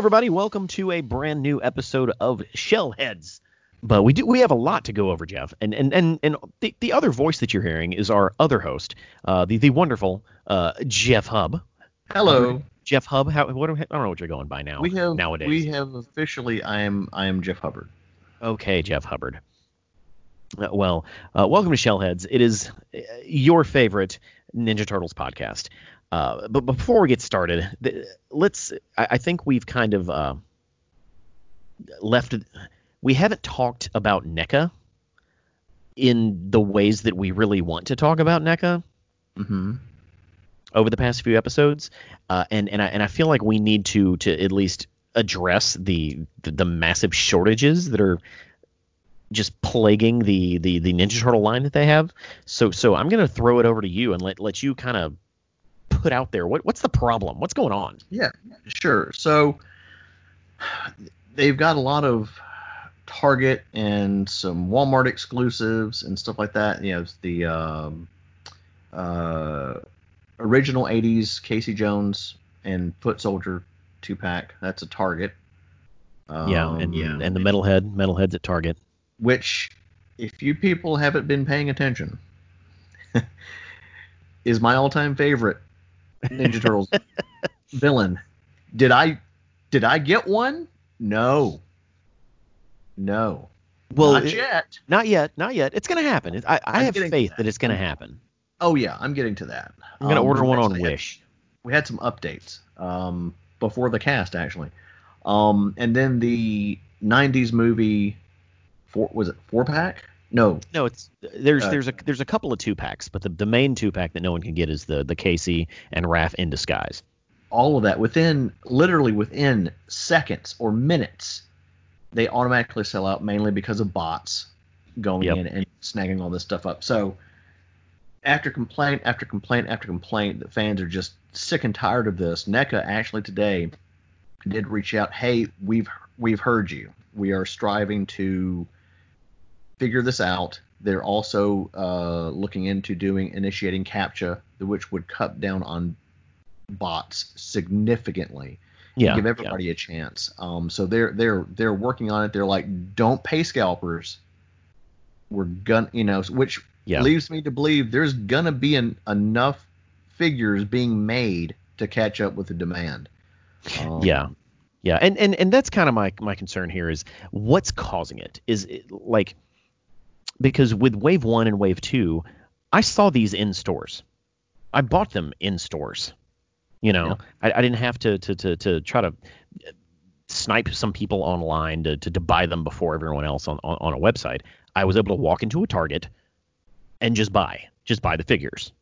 Everybody. Welcome to a brand new episode of Shellheads. But we do we have a lot to go over, Jeff. And and and, and the, the other voice that you're hearing is our other host, uh, the the wonderful uh, Jeff Hub. Hello. Jeff Hub. How what I don't know what you're going by now. We have nowadays. we have officially. I am I am Jeff Hubbard. Okay, Jeff Hubbard. Uh, well, uh, welcome to Shellheads. It is uh, your favorite Ninja Turtles podcast. Uh, but before we get started, th- let's. I, I think we've kind of uh, left. We haven't talked about NECA in the ways that we really want to talk about NECA Mm-hmm. over the past few episodes, uh, and and I and I feel like we need to to at least address the the, the massive shortages that are just plaguing the, the the Ninja Turtle line that they have. So so I'm gonna throw it over to you and let let you kind of put out there what what's the problem? What's going on? Yeah, sure. So they've got a lot of Target and some Walmart exclusives and stuff like that. You know, the um, uh, original '80s Casey Jones and Foot Soldier two pack. That's a Target. yeah, and Um, and the metalhead metalheads at Target. which, if you people haven't been paying attention, is my all-time favorite Ninja Turtles villain. Did I did I get one? No. No. Well, Not it- yet. Not yet, not yet. It's gonna happen. It- I, I I'm have faith that that. it's gonna happen. Oh yeah, I'm getting to that. I'm gonna Um, order one on actually had- Wish. we had some updates um, before the cast actually, um, and then the '90s movie, four was it four pack? No, No, it's there's Uh, there's a there's a couple of two packs, but the, the main two pack that no one can get is the the Casey and Raph in disguise. all of that within literally within seconds or minutes they automatically sell out mainly because of bots going Yep. in and snagging all this stuff up so after complaint after complaint after complaint the fans are just sick and tired of this NECA actually today did reach out hey we've we've heard you we are striving to figure this out they're also uh, looking into doing initiating captcha which would cut down on bots significantly Yeah, give everybody a chance. Um, so they're they're they're working on it. They're like, don't pay scalpers. We're gonna, you know, which Yeah. leaves me to believe there's gonna be an, enough figures being made to catch up with the demand. Um, Yeah. Yeah, and, and and that's kind of my my concern here is what's causing it is it, like because with wave one and wave two, I saw these in stores. I bought them in stores. You know, I, I didn't have to to to to try to snipe some people online to, to, to buy them before everyone else on, on, on a website. I was able to walk into a Target and just buy, just buy the figures,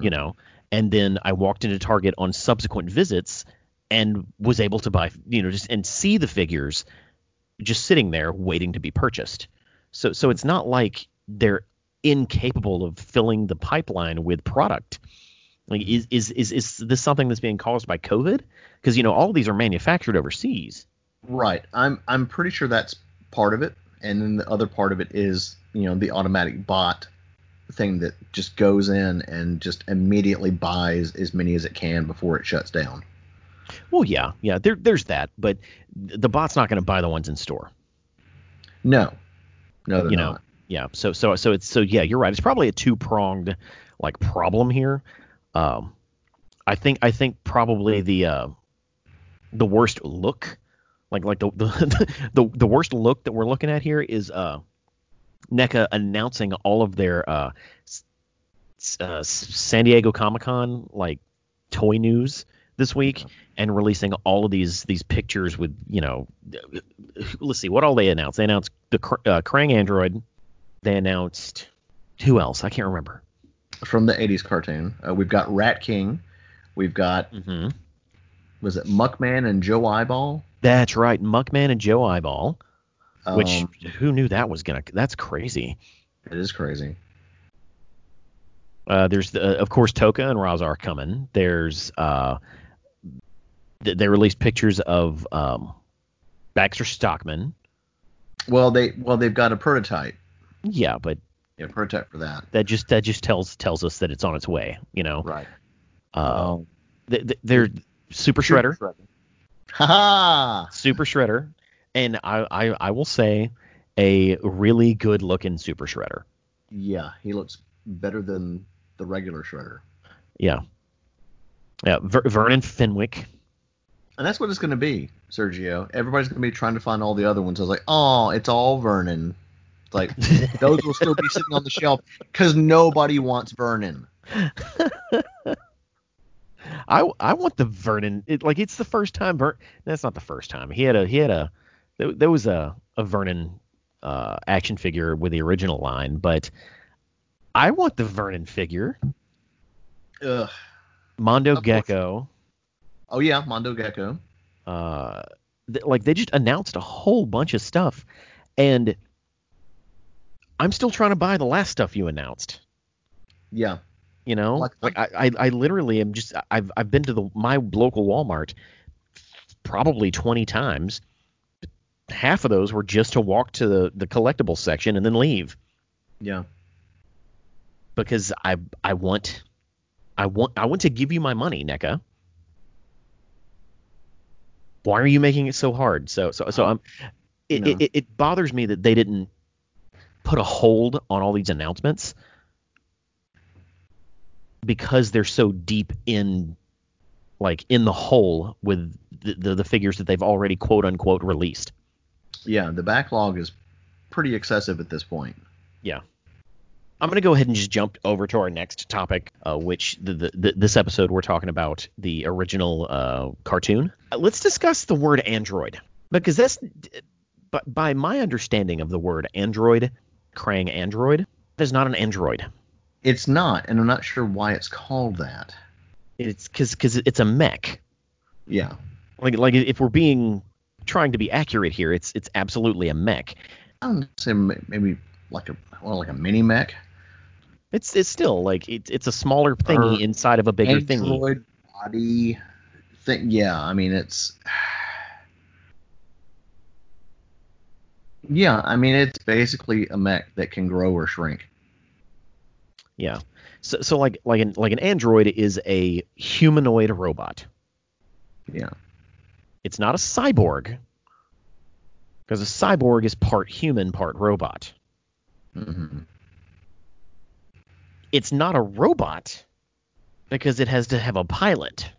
you mm. know. And then I walked into Target on subsequent visits and was able to buy, you know, just and see the figures just sitting there waiting to be purchased. So so it's not like they're incapable of filling the pipeline with product. Like is is is, is this something that's being caused by COVID? Because you know all these are manufactured overseas. Right. I'm I'm pretty sure that's part of it, and then the other part of it is you know the automatic bot thing that just goes in and just immediately buys as many as it can before it shuts down. Well, yeah, yeah, there there's that, but the bot's not going to buy the ones in store. No, no, you know, not. yeah. So so so it's so yeah, you're right. It's probably a two pronged like problem here. Um, I think I think probably the uh, the worst look, like like the the, the the worst look that we're looking at here is uh, NECA announcing all of their uh, uh, San Diego Comic Con like toy news this week and releasing all of these these pictures with you know let's see what all they announced they announced the uh, Krang android they announced who else I can't remember From the '80s cartoon, uh, we've got Rat King, we've got mm-hmm. was it Muckman and Joe Eyeball? that's right Muckman and Joe Eyeball which Um, who knew that was gonna that's crazy it is crazy. Uh, there's the, of course Tokka and Rahzar coming. There's uh, they released pictures of um, Baxter Stockman. Well, they well they've got a prototype. Yeah, but Yeah, prototype for that. that just that just tells tells us that it's on its way. You know, Right. uh, Um, th- th- they're Super Shredder. Ha Super Shredder, and I, I I will say a really good looking Super Shredder. Yeah, he looks better than the regular Shredder. Yeah. Yeah, Ver- Vernon Fenwick. And that's what it's going to be, Sergio. Everybody's going to be trying to find all the other ones. I was like, oh, it's all Vernon. It's like those will still be sitting on the shelf because nobody wants Vernon. I I want the Vernon. It, like it's the first time. Ver- That's not the first time. He had a he had a there, there was a a Vernon uh, action figure with the original line, but I want the Vernon figure. Ugh. Mondo. Gecko. Oh yeah, Mondo Gecko. Uh, th- like they just announced a whole bunch of stuff, and I'm still trying to buy the last stuff you announced. Yeah. You know, Like- like, I, I, I literally am just I've I've been to the my local Walmart probably 20 times. Half of those were just to walk to the the collectible section and then leave Yeah. because I I want I want I want to give you my money, NECA. Why are you making it so hard? So so so I'm it, No. it, it bothers me that they didn't put a hold on all these announcements because they're so deep in like in the hole with the, the, the figures that they've already quote unquote released. Yeah. The backlog is pretty excessive at this point. Yeah. I'm going to go ahead and just jump over to our next topic, uh, which the, the, the, this episode we're talking about the original uh, cartoon. Uh, let's discuss the word android because that's, but by my understanding of the word android, Krang android, that is not an android. It's not, and I'm not sure why it's called that. It's because because it's a mech. Yeah. Like like if we're being trying to be accurate here, it's it's absolutely a mech. I would say maybe like a well, like a mini mech. It's it's still like it's it's a smaller thingy Or inside of a bigger thingy. Android body thing. Yeah, I mean it's. Yeah, I mean it's basically a mech that can grow or shrink. Yeah. So so like like an like an android is a humanoid robot. Yeah. It's not a cyborg. Because a cyborg is part human, part robot. hmm It's not a robot because it has to have a pilot.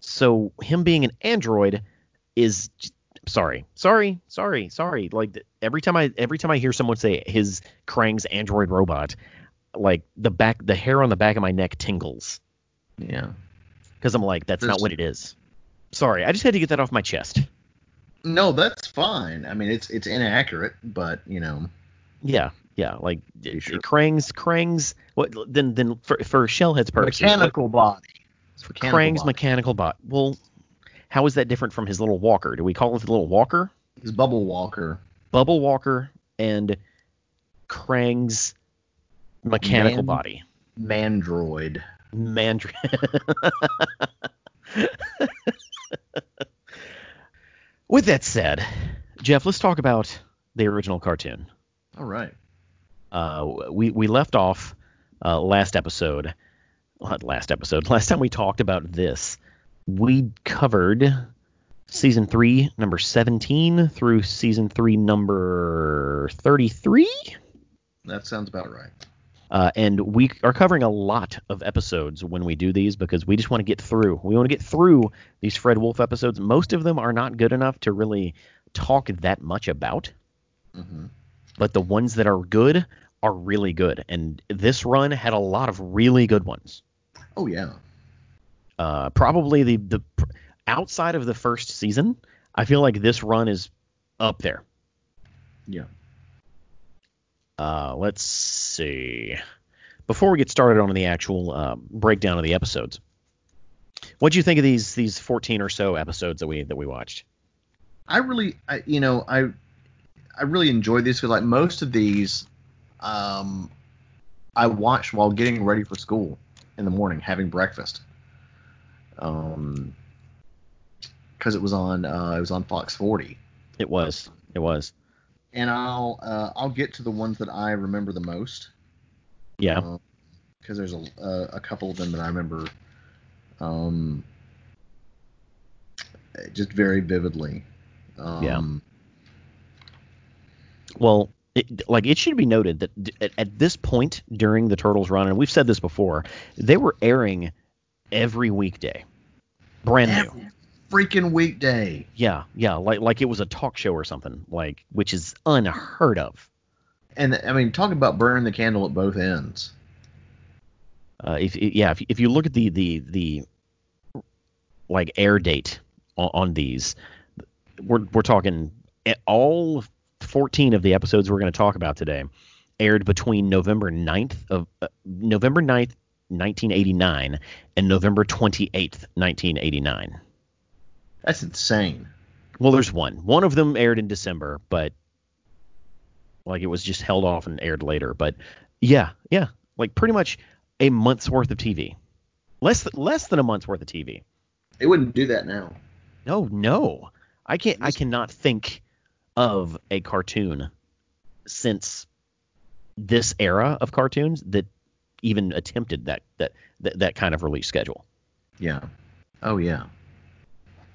So him being an android is sorry, sorry, sorry, sorry. Like every time I every time I hear someone say his Krang's android robot, like the back the hair on the back of my neck tingles Yeah. because I'm like that's not what it is. Sorry, I just had to get that off my chest. No, that's fine. I mean it's it's inaccurate, but you know. Yeah, yeah, like sure? Krang's Krang's what then then for for Shellhead's purposes. Mechanical body. It's mechanical Krang's body. mechanical bot. Well, how is that different from his little walker? Do we call it the little walker? His bubble walker. Bubble walker and Krang's mechanical Man- body. Mandroid. Mandri. With that said, Jeff, let's talk about the original cartoon. All right. Uh, we we left off uh, last episode. Last episode. Last time we talked about this, we covered season three, number seventeen, through season three, number thirty-three. That sounds about right. Uh, and we are covering a lot of episodes when we do these because we just want to get through. We want to get through these Fred Wolf episodes. Most of them are not good enough to really talk that much about, hmm but the ones that are good are really good. And this run had a lot of really good ones. Oh yeah. Uh, probably the the outside of the first season, I feel like this run is up there. Yeah. Uh, let's see. Before we get started on the actual uh, breakdown of the episodes, what do you think of these these 14 or so episodes that we that we watched? I really, I, you know, I, I really enjoyed these because like most of these, um, I watched while getting ready for school in the morning, having breakfast. Um, because it was on, uh, it was on Fox 40, It was. It was. and I'll, uh, I'll get to the ones that I remember the most. Yeah. because there's a, a a couple of them that I remember um just very vividly. Um, Yeah. Well, it, like it should be noted that d- at, at this point during the Turtles run, and we've said this before, they were airing every weekday, brand new. Freaking weekday. Yeah, yeah, like like it was a talk show or something, like which is unheard of. And I mean, talk about burning the candle at both ends. Uh, if yeah, if, if you look at the the the like air date on, on these, we're we're talking eh, all 14 of the episodes we're going to talk about today aired between November 9th of uh, November 9th, 1989 and November 28th, 1989. That's insane. Well, there's one. One of them aired in December, but like it was just held off and aired later. But yeah, yeah, like pretty much a month's worth of TV. Less th- less than a month's worth of TV. They wouldn't do that now. No, no. I can't I cannot think of a cartoon since this era of cartoons that even attempted that that that, that kind of release schedule. Yeah. Oh yeah.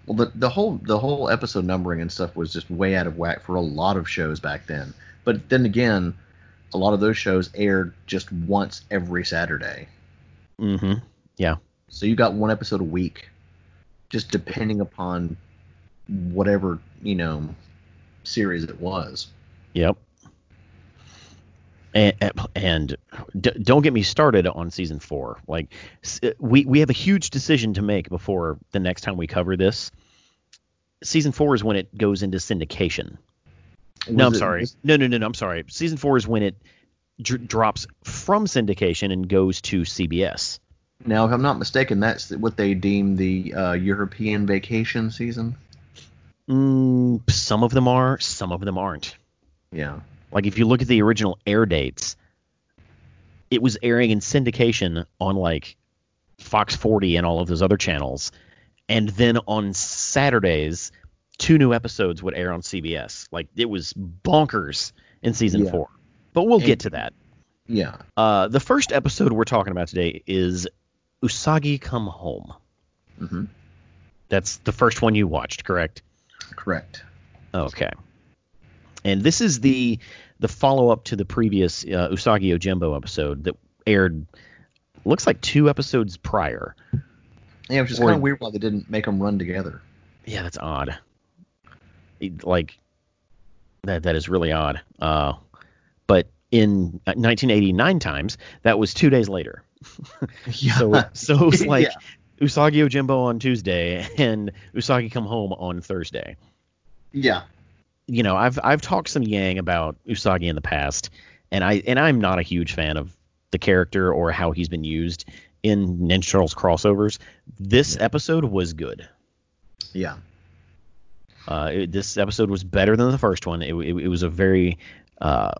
Well, the the whole the whole episode numbering and stuff was just way out of whack for a lot of shows back then. But then again, a lot of those shows aired just once every Saturday. Mm-hmm. Yeah. So you got one episode a week, just depending upon whatever you know series it was. Yep. And, and d- don't get me started on season four. Like we we have a huge decision to make before the next time we cover this. Season four is when it goes into syndication. no, I'm it- sorry. was- No, no, no, no. I'm sorry. Season four is when it dr- drops from syndication and goes to CBS. Now, if I'm not mistaken, that's what they deem the uh, European vacation season. Mm, some of them are, some of them aren't. Yeah. Like if you look at the original air dates, it was airing in syndication on like Fox 40 and all of those other channels, and then on Saturdays, two new episodes would air on CBS. Like it was bonkers in season Yeah. four. But we'll And- get to that. Yeah. Uh, the first episode we're talking about today is Usagi Come Home. Mm-hmm. That's the first one you watched, correct? Correct. Okay. And this is the the follow up to the previous uh, Usagi Yojimbo episode that aired. Looks like two episodes prior. Yeah, which is kind of weird why they didn't make them run together. Yeah, that's odd. It- like that that is really odd. Uh, but in 1989 times, that was two days later. Yeah. So so it's like Yeah. Usagi Yojimbo on Tuesday and Usagi Come Home on Thursday. yeah. you know, I've I've talked some Yang about Usagi in the past, and I and I'm not a huge fan of the character or how he's been used in Ninja Turtles crossovers. This episode was good. Yeah. Uh, it- this episode was better than the first one. It, it, it was a very uh,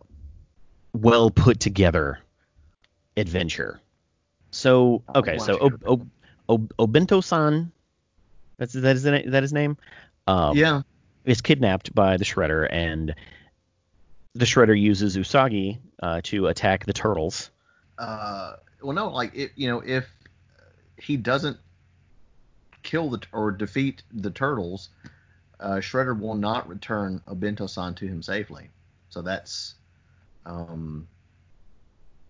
well put together adventure. So okay, so o, o, o, Obento-san, that's that is that his name. Um, yeah. is kidnapped by the Shredder, and the Shredder uses Usagi uh, to attack the turtles. Uh, well, no, like it, you know, if he doesn't kill the or defeat the turtles, uh, Shredder will not return Obento-san to him safely. So that's um,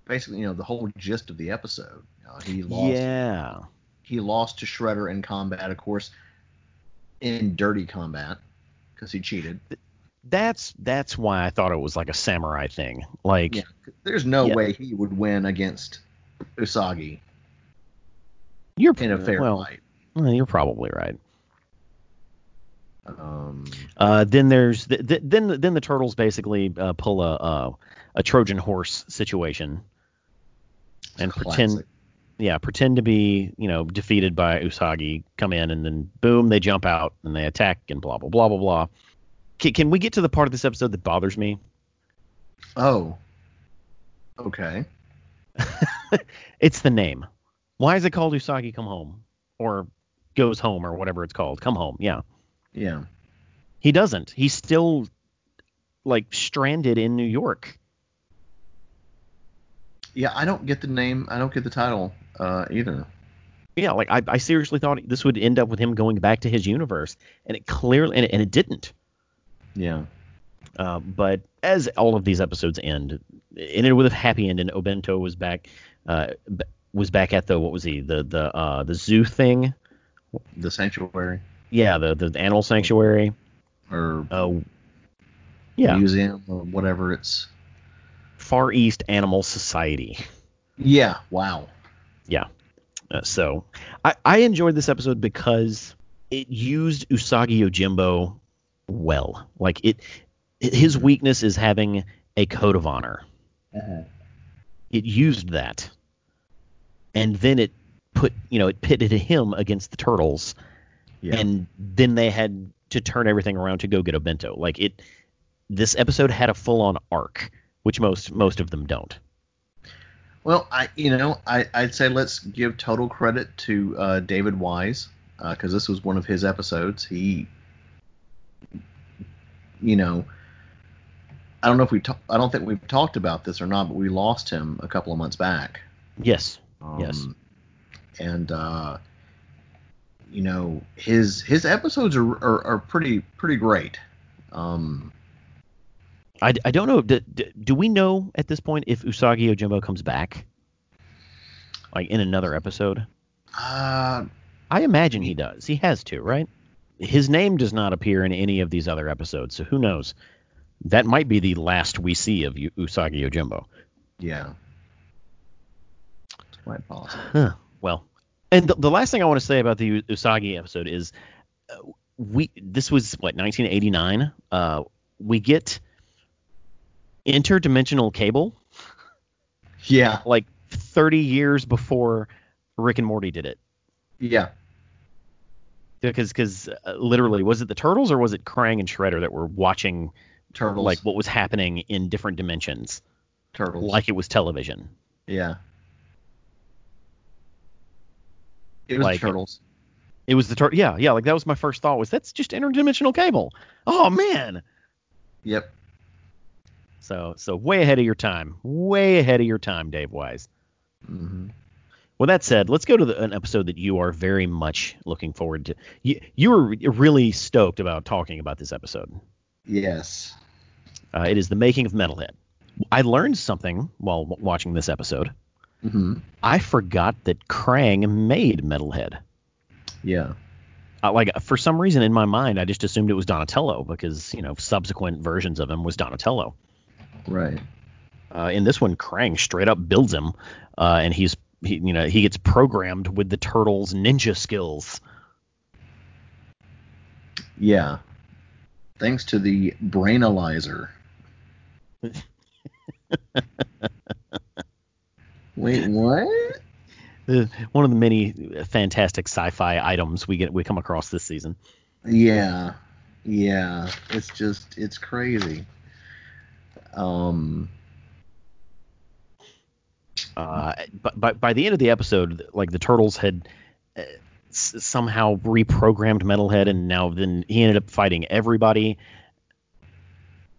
basically, you know, the whole gist of the episode. Uh, he lost. Yeah, He lost to Shredder in combat, of course, in dirty combat because he cheated. that's that's why I thought it was like a samurai thing. Like, Yeah, there's no Yeah. way he would win against Usagi you're in a fair well, fight. well, you're probably right. Um, Uh, then there's th- th- then then the turtles basically uh, pull a, a a Trojan horse situation and pretend classic. Yeah, pretend to be, you know, defeated by Usagi, come in and then boom, they jump out and they attack and blah blah blah blah blah. Can, can we get to the part of this episode that bothers me? Oh. Okay. It's the name. Why is it called Usagi Come Home or Goes Home or whatever it's called? Come Home. Yeah. Yeah. He doesn't. He's still like stranded in New York. Yeah, I don't get the name. I don't get the title uh, either. Yeah, like I, I seriously thought this would end up with him going back to his universe, and it clearly and it, and it didn't. Yeah. Uh, but as all of these episodes end, it ended with a happy end, and Obento was back. Uh, b- was back at the what was he the the uh, the zoo thing? The sanctuary Yeah, the the animal sanctuary. or Uh, yeah, museum or whatever it's. Far East Animal Society. Yeah. Wow. Yeah. Uh, so I, I enjoyed this episode because it used Usagi Yojimbo well. Like it, his weakness is having a code of honor. It used that, and then it put you know it pitted him against the turtles, Yeah. and then they had to turn everything around to go get a bento. Like it, this episode had a full on arc, which most most of them don't. Well, I you know I I'd say let's give total credit to uh, David Wise because this was one of his episodes. He, you know, I don't know if we ta- I don't think we've talked about this or not, but we lost him a couple of months back. Yes. Um, Yes. And uh, you know his his episodes are are, are pretty pretty great. Um, I, I don't know. Do, do- we know at this point if Usagi Yojimbo comes back? Like in another episode? uh, I imagine he does. He has to, right? His name does not appear in any of these other episodes, so who knows? That might be the last we see of Usagi Yojimbo. yeah, it's quite possible. Huh. Well, and the, the last thing I want to say about the Usagi episode is, uh, we this was what 1989. Uh, we get interdimensional cable Yeah, like 30 years before Rick and Morty did it. yeah. Because because uh, literally was it the turtles or was it Krang and Shredder that were watching Turtles. like what was happening in different dimensions turtles. like it was television. yeah. It was Like- turtles. It was the tur- yeah yeah like that was my first thought was that's just interdimensional cable. Oh man. Yep. So so way ahead of your time. Way ahead of your time, Dave Wise. hmm Well, that said, let's go to the, an episode that you are very much looking forward to. You you were really stoked about talking about this episode. Yes. Uh, it is the making of Metalhead. I learned something while w- watching this episode. hmm I forgot that Krang made Metalhead. Yeah. Uh, like for some reason in my mind, I just assumed it was Donatello because you know subsequent versions of him was Donatello. Right. Uh, in this one, Krang straight up builds him, uh, and he's he, you know he gets programmed with the turtles' ninja skills. Yeah. Thanks to the brainalyzer. Wait, what? One of the many fantastic sci-fi items we get we come across this season. Yeah. Yeah. It's just it's crazy. Um Uh, but by, by the end of the episode, like the turtles had uh, s- somehow reprogrammed Metalhead, and now then he ended up fighting everybody.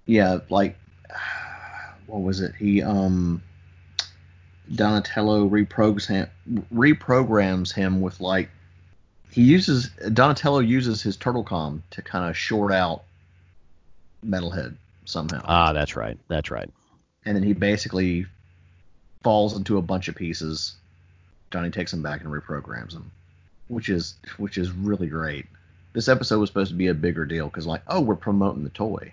yeah, like what was it? He um Donatello reprograms him, reprograms him with like he uses Donatello uses his turtle com to kind of short out Metalhead somehow, Ah, that's right, that's right. and then he basically falls into a bunch of pieces. Johnny takes him back and reprograms him, which is which is really great. This episode was supposed to be a bigger deal because like oh we're promoting the toy.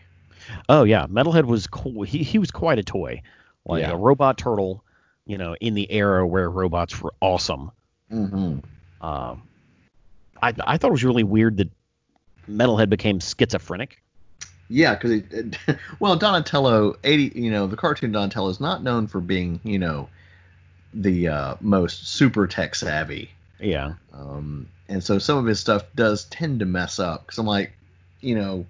Oh yeah, Metalhead was cool. He he was quite a toy, like Yeah. a robot turtle. You know, in the era where robots were awesome. Mm-hmm. Um, I I thought it was really weird that Metalhead became schizophrenic. Yeah, because well, Donatello, eighty, you know, the cartoon Donatello is not known for being, you know, the uh, most super tech savvy, Yeah. um, and so some of his stuff does tend to mess up. Because I'm like, you know,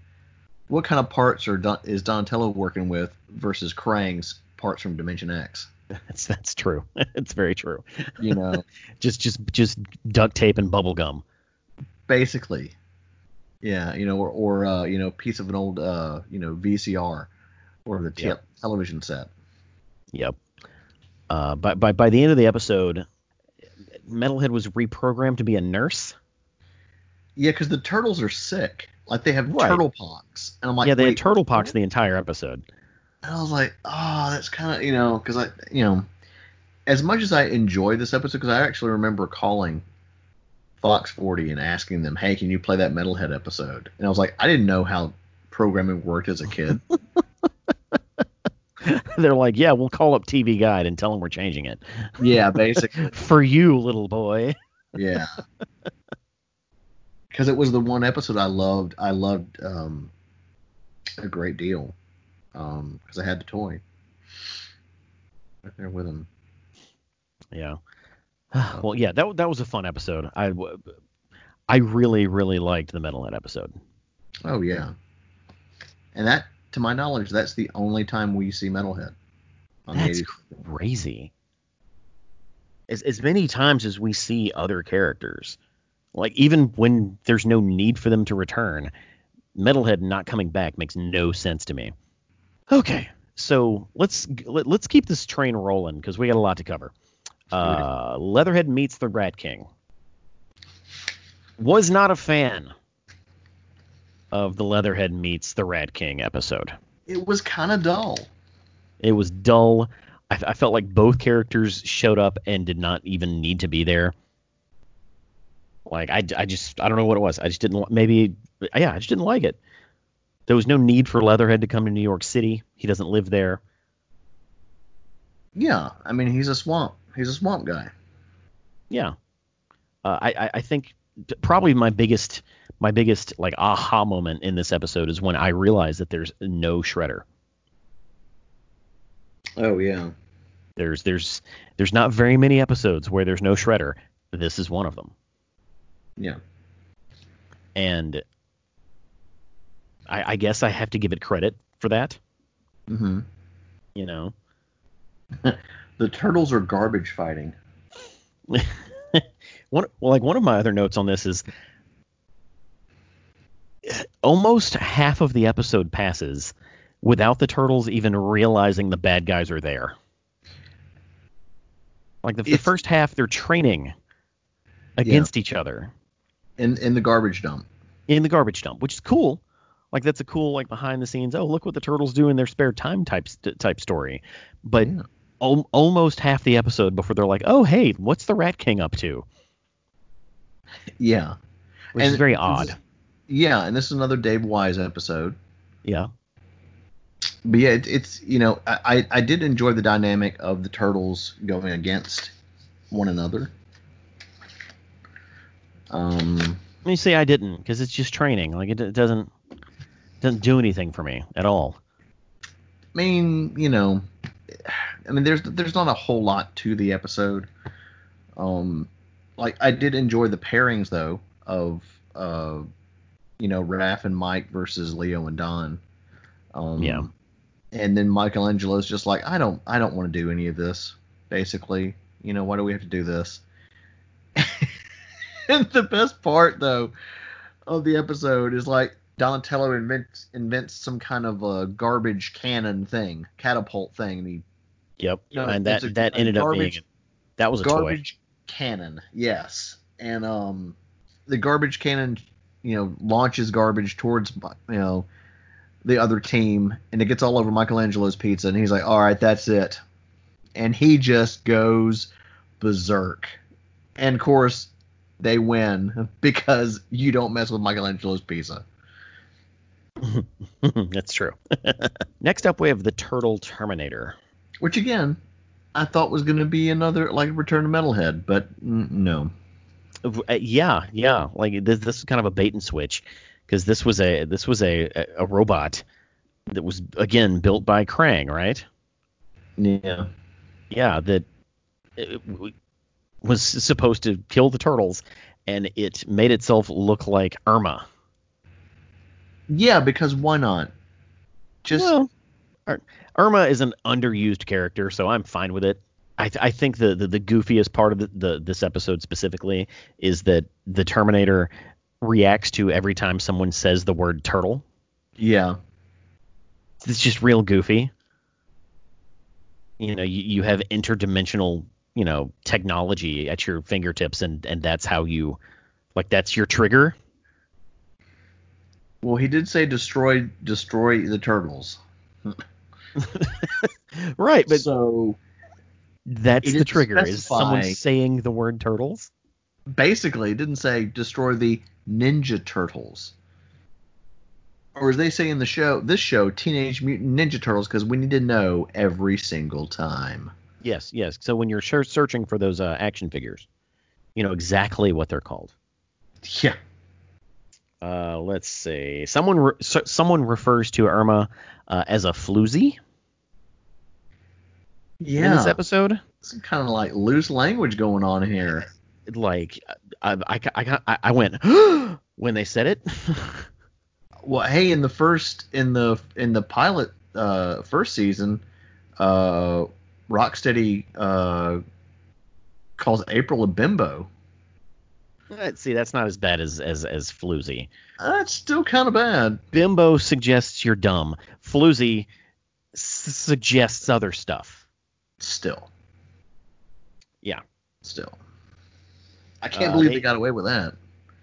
what kind of parts are Don, is Donatello working with versus Krang's parts from Dimension X? That's that's true. it's very true. You know, Just just just duct tape and bubble gum. basically, yeah, you know, or, or uh, you know, piece of an old, uh, you know, VCR or the te- Yep. television set. Yep. Uh, by, by by the end of the episode, Metalhead was reprogrammed to be a nurse. Yeah, because the turtles are sick. Like they have Right. turtle pox, and I'm like, yeah, they had turtle pox what? the entire episode. And I was like, oh, that's kind of you know, because I you know, as much as I enjoy this episode, because I actually remember calling Fox 40 and asking them, hey, can you play that Metalhead episode? And I was like, I didn't know how programming worked as a kid. They're like, yeah, we'll call up TV Guide and tell them we're changing it yeah, basically. for you, little boy. Yeah. Because it was the one episode I loved. I loved um, a great deal. Because I had the toy right there with him. Yeah. well, yeah, that that was a fun episode. I I really really liked the Metalhead episode. Oh yeah. And that, to my knowledge, that's the only time we see Metalhead. On That's 80s. crazy. As as many times as we see other characters, like even when there's no need for them to return, Metalhead not coming back makes no sense to me. Okay, so let's let, let's keep this train rolling because we got a lot to cover. Uh, Leatherhead meets the Rat King. Was not a fan of the Leatherhead meets the Rat King episode. It was kind of dull. It was dull. I, I felt like both characters showed up and did not even need to be there. Like I, I just I don't know what it was. I just didn't li- maybe yeah I just didn't like it. There was no need for Leatherhead to come to New York City. He doesn't live there. Yeah, I mean he's a swamp. He's a swamp guy. Yeah, uh, I, I I think probably my biggest my biggest like aha moment in this episode is when I realized that there's no Shredder. Oh yeah. There's there's there's not very many episodes where there's no Shredder. This is one of them. Yeah. and I, I guess I have to give it credit for that. Mm-hmm. You know, The turtles are garbage fighting. one well, like one of my other notes on this is almost half of the episode passes without the turtles even realizing the bad guys are there. Like the, the first half, they're training against each other In in the garbage dump. in the garbage dump, which is cool. Like that's a cool like behind the scenes. Oh, look what the turtles do in their spare time type type story. But Yeah. Al- almost half the episode before they're like, oh hey, what's the Rat King up to? Yeah. Which is very odd. Yeah, and this is another Dave Wise episode. Yeah. But yeah, it, it's you know I I did enjoy the dynamic of the turtles going against one another. Um. Let me say I didn't because it's just training. Like it, it doesn't doesn't do anything for me at all. I mean, you know, I mean, there's there's not a whole lot to the episode. Um, like I did enjoy the pairings though of uh, you know, Raph and Mike versus Leo and Don. Um, Yeah. And then Michelangelo's just like, I don't, I don't want to do any of this. Basically, you know, why do we have to do this? and the best part though of the episode is like Donatello invents invents some kind of a garbage cannon thing, catapult thing, and he Yep. No, and that a- that ended up being that was a toy. cannon. Yes, and um, the garbage cannon, you know, launches garbage towards you know the other team, and it gets all over Michelangelo's pizza, and he's like, "All right, that's it," and he just goes berserk, and of course they win because you don't mess with Michelangelo's pizza. That's true. Next up, we have the Turtle Terminator. Which again, I thought was going to be another like Return to Metalhead, but mm, no. Uh, yeah, yeah. Like this, this is kind of a bait and switch because this was a this was a, a robot that was again built by Krang, right? Yeah. Yeah, that it was supposed to kill the turtles, and it made itself look like Irma. Yeah, because why not? Just well, Irma is an underused character, so I'm fine with it. I, th- I think the, the the goofiest part of the, the this episode specifically is that the Terminator reacts to every time someone says the word turtle. yeah. It's just real goofy. You know, you, you have interdimensional you know technology at your fingertips and and that's how you like that's your trigger Well, he did say destroy destroy the turtles. right but so that's the trigger is someone saying the word turtles basically, it didn't say destroy the Ninja Turtles. Or as they say in the show, this show, Teenage Mutant Ninja Turtles, because we need to know every single time. yes yes so when you're searching for those uh, action figures you know exactly what they're called Yeah. Uh, let's see someone re- so, someone refers to irma uh, as a floozy Yeah. in this episode Some kind of like loose language going on here. like I I I, I, I went when they said it. Well, hey, in the first in the in the pilot uh, first season, uh, Rocksteady uh, calls April a bimbo. See, that's not as bad as as as floozy. That's still kind of bad. Bimbo suggests you're dumb. Floozy s- suggests other stuff. Still, Yeah. still. I can't Uh, believe they- they got away with that.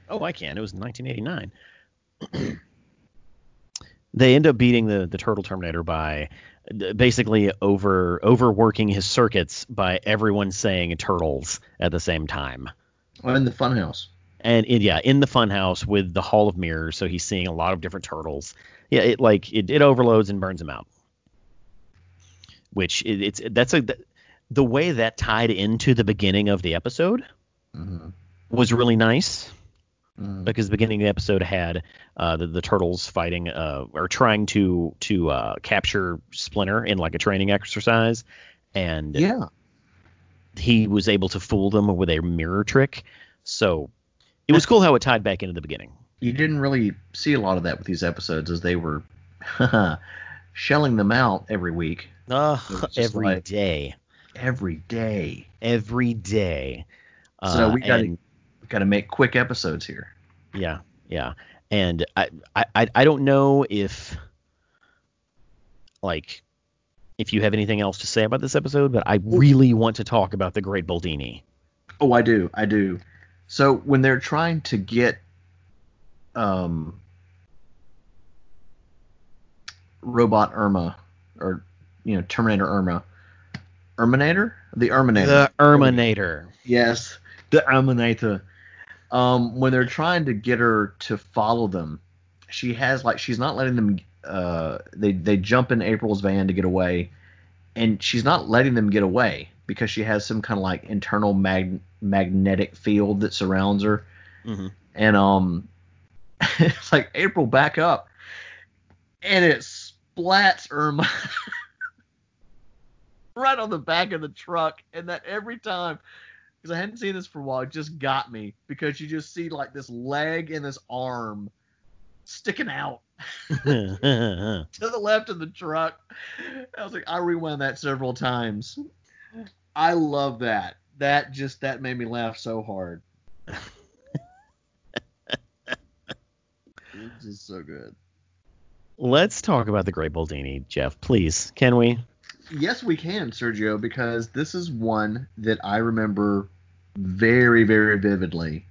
Oh, I can. It was 1989. they end up beating the the Turtle Terminator by basically over overworking his circuits by everyone saying turtles at the same time. In the funhouse. and it, yeah, in the funhouse with the Hall of Mirrors, so he's seeing a lot of different turtles. Yeah, it like it, it overloads and burns him out. Which it, it's that's a the way that tied into the beginning of the episode Mm-hmm. was really nice Mm. because the beginning of the episode had uh, the, the turtles fighting uh, or trying to to uh, capture Splinter in like a training exercise, and Yeah. He was able to fool them with a mirror trick. So it was cool how it tied back into the beginning. You didn't really see a lot of that with these episodes as they were shelling them out every week, Uh, every like, day. Every day. Every day. So Uh, we got to got to make quick episodes here. yeah, yeah, and I, I, I- I don't know if, like, if you have anything else to say about this episode, but I really want to talk about the Great Boldini. Oh, I do, I do. So when they're trying to get um robot Irma or you know Terminator Irma, Erminator, the Erminator, The Erminator. yes, the Erminator. Um, when they're trying to get her to follow them, she has like she's not letting them. Uh, they they jump in April's van to get away, and she's not letting them get away because she has some kind of like internal mag- magnetic field that surrounds her. Mhm. And um, it's like April, back up, and it splats Irma right on the back of the truck, and that every time because I hadn't seen this for a while. It just got me because you just see like this leg and this arm sticking out to the left of the truck. I was like, I rewound that several times. I love that. That just that made me laugh so hard. it's just so good. Let's talk about the Great Boldini, Jeff, please. Can we? Yes, we can, Sergio, because this is one that I remember very, very vividly.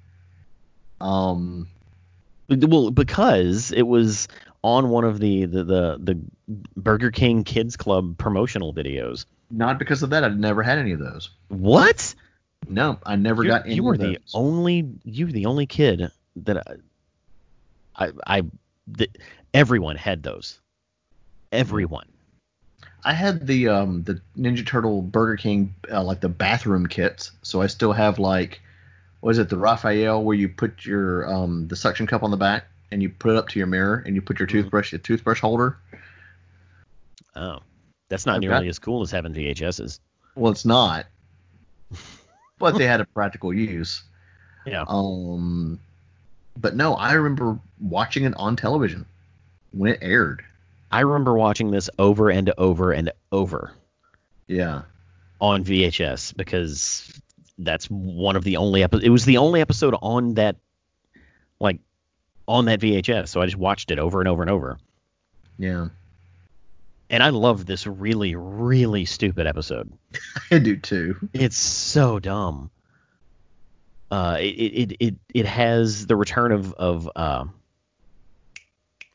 Um, Well, because it was on one of the the the, the Burger King Kids Club promotional videos. not because of that, I've never had any of those. What? No, I never you got any you were of the only you were the only kid that I I, I that everyone had those. Everyone. I had the um the Ninja Turtle Burger King uh, like the bathroom kits, so I still have like was it the Raphael where you put your um the suction cup on the back and you put it up to your mirror and you put your Mhm. toothbrush your toothbrush holder. Oh, that's not I've nearly got- as cool as having VHSs. Well, it's not, but they had a practical use. Yeah. Um, but no, I remember watching it on television when it aired. I remember watching this over and over and over Yeah. on VHS because that's one of the only episodes. It was the only episode on that, like, on that VHS. So I just watched it over and over and over. Yeah. And I love this really, really stupid episode. I do too. It's so dumb. Uh, it it it it has the return of of uh.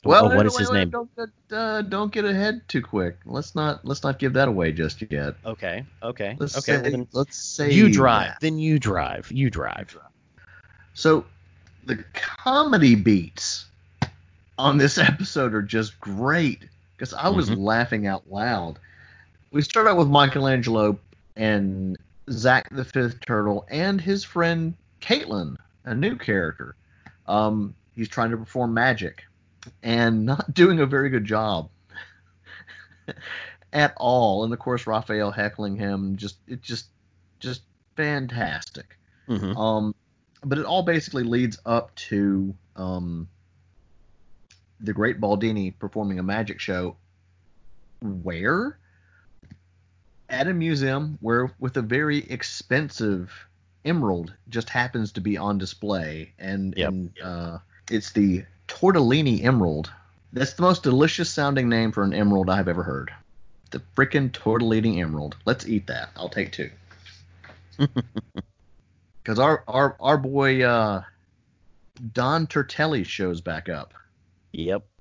Well, oh, what is his wait, name? Don't get, uh, don't get ahead too quick. Let's not let's not give that away just yet. Okay, okay, Let's okay. say well let's say you drive. that. Then you drive. You drive. So the comedy beats on this episode are just great because I was Mhm. laughing out loud. We start out with Michelangelo and Zach the Fifth Turtle and his friend Caitlin, a new character. Um, he's trying to perform magic and not doing a very good job at all. And of course, Raphael heckling him, just it just just fantastic. hmm Um, but it all basically leads up to um, the Great Boldini performing a magic show. Where? At a museum where, with a very expensive emerald, just happens to be on display, and, Yep. and uh, it's the Tortellini Emerald. That's the most delicious sounding name for an emerald I've ever heard. The frickin' Tortellini Emerald. Let's eat that. I'll take two because our our our boy uh, Don Turtelli shows back up. Yep.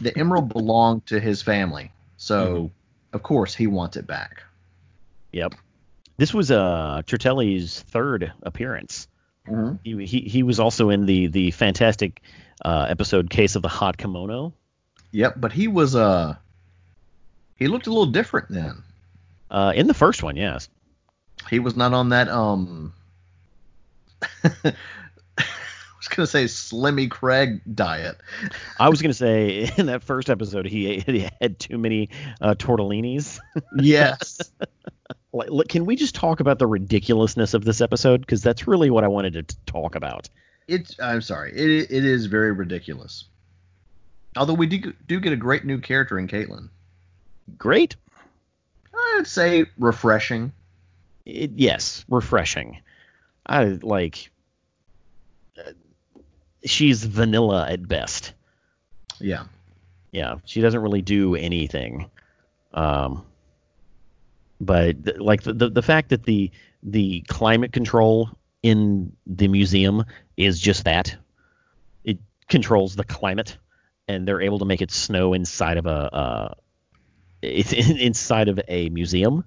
The emerald belonged to his family, so Mhm. of course he wants it back. Yep. This was uh Turtelli's third appearance. Mm-hmm. He, he he was also in the the fantastic uh, episode Case of the Hot Kimono. Yep, but he was uh he looked a little different then. Uh, in the first one, yes. He was not on that um. I was gonna say Slimmy Craig diet. I was gonna say in that first episode he, ate, he had too many uh, tortellinis. Yes. Like, can we just talk about the ridiculousness of this episode? Because that's really what I wanted to talk about. It's I'm sorry. It it is very ridiculous. Although we do do get a great new character in Caitlyn. Great. I'd say refreshing. It, yes, refreshing. I like. uh, She's vanilla at best. Yeah. Yeah, she doesn't really do anything. Um, but th- like the, the the fact that the the climate control in the museum is just that. It controls the climate, and they're able to make it snow inside of a uh, it's inside of a museum.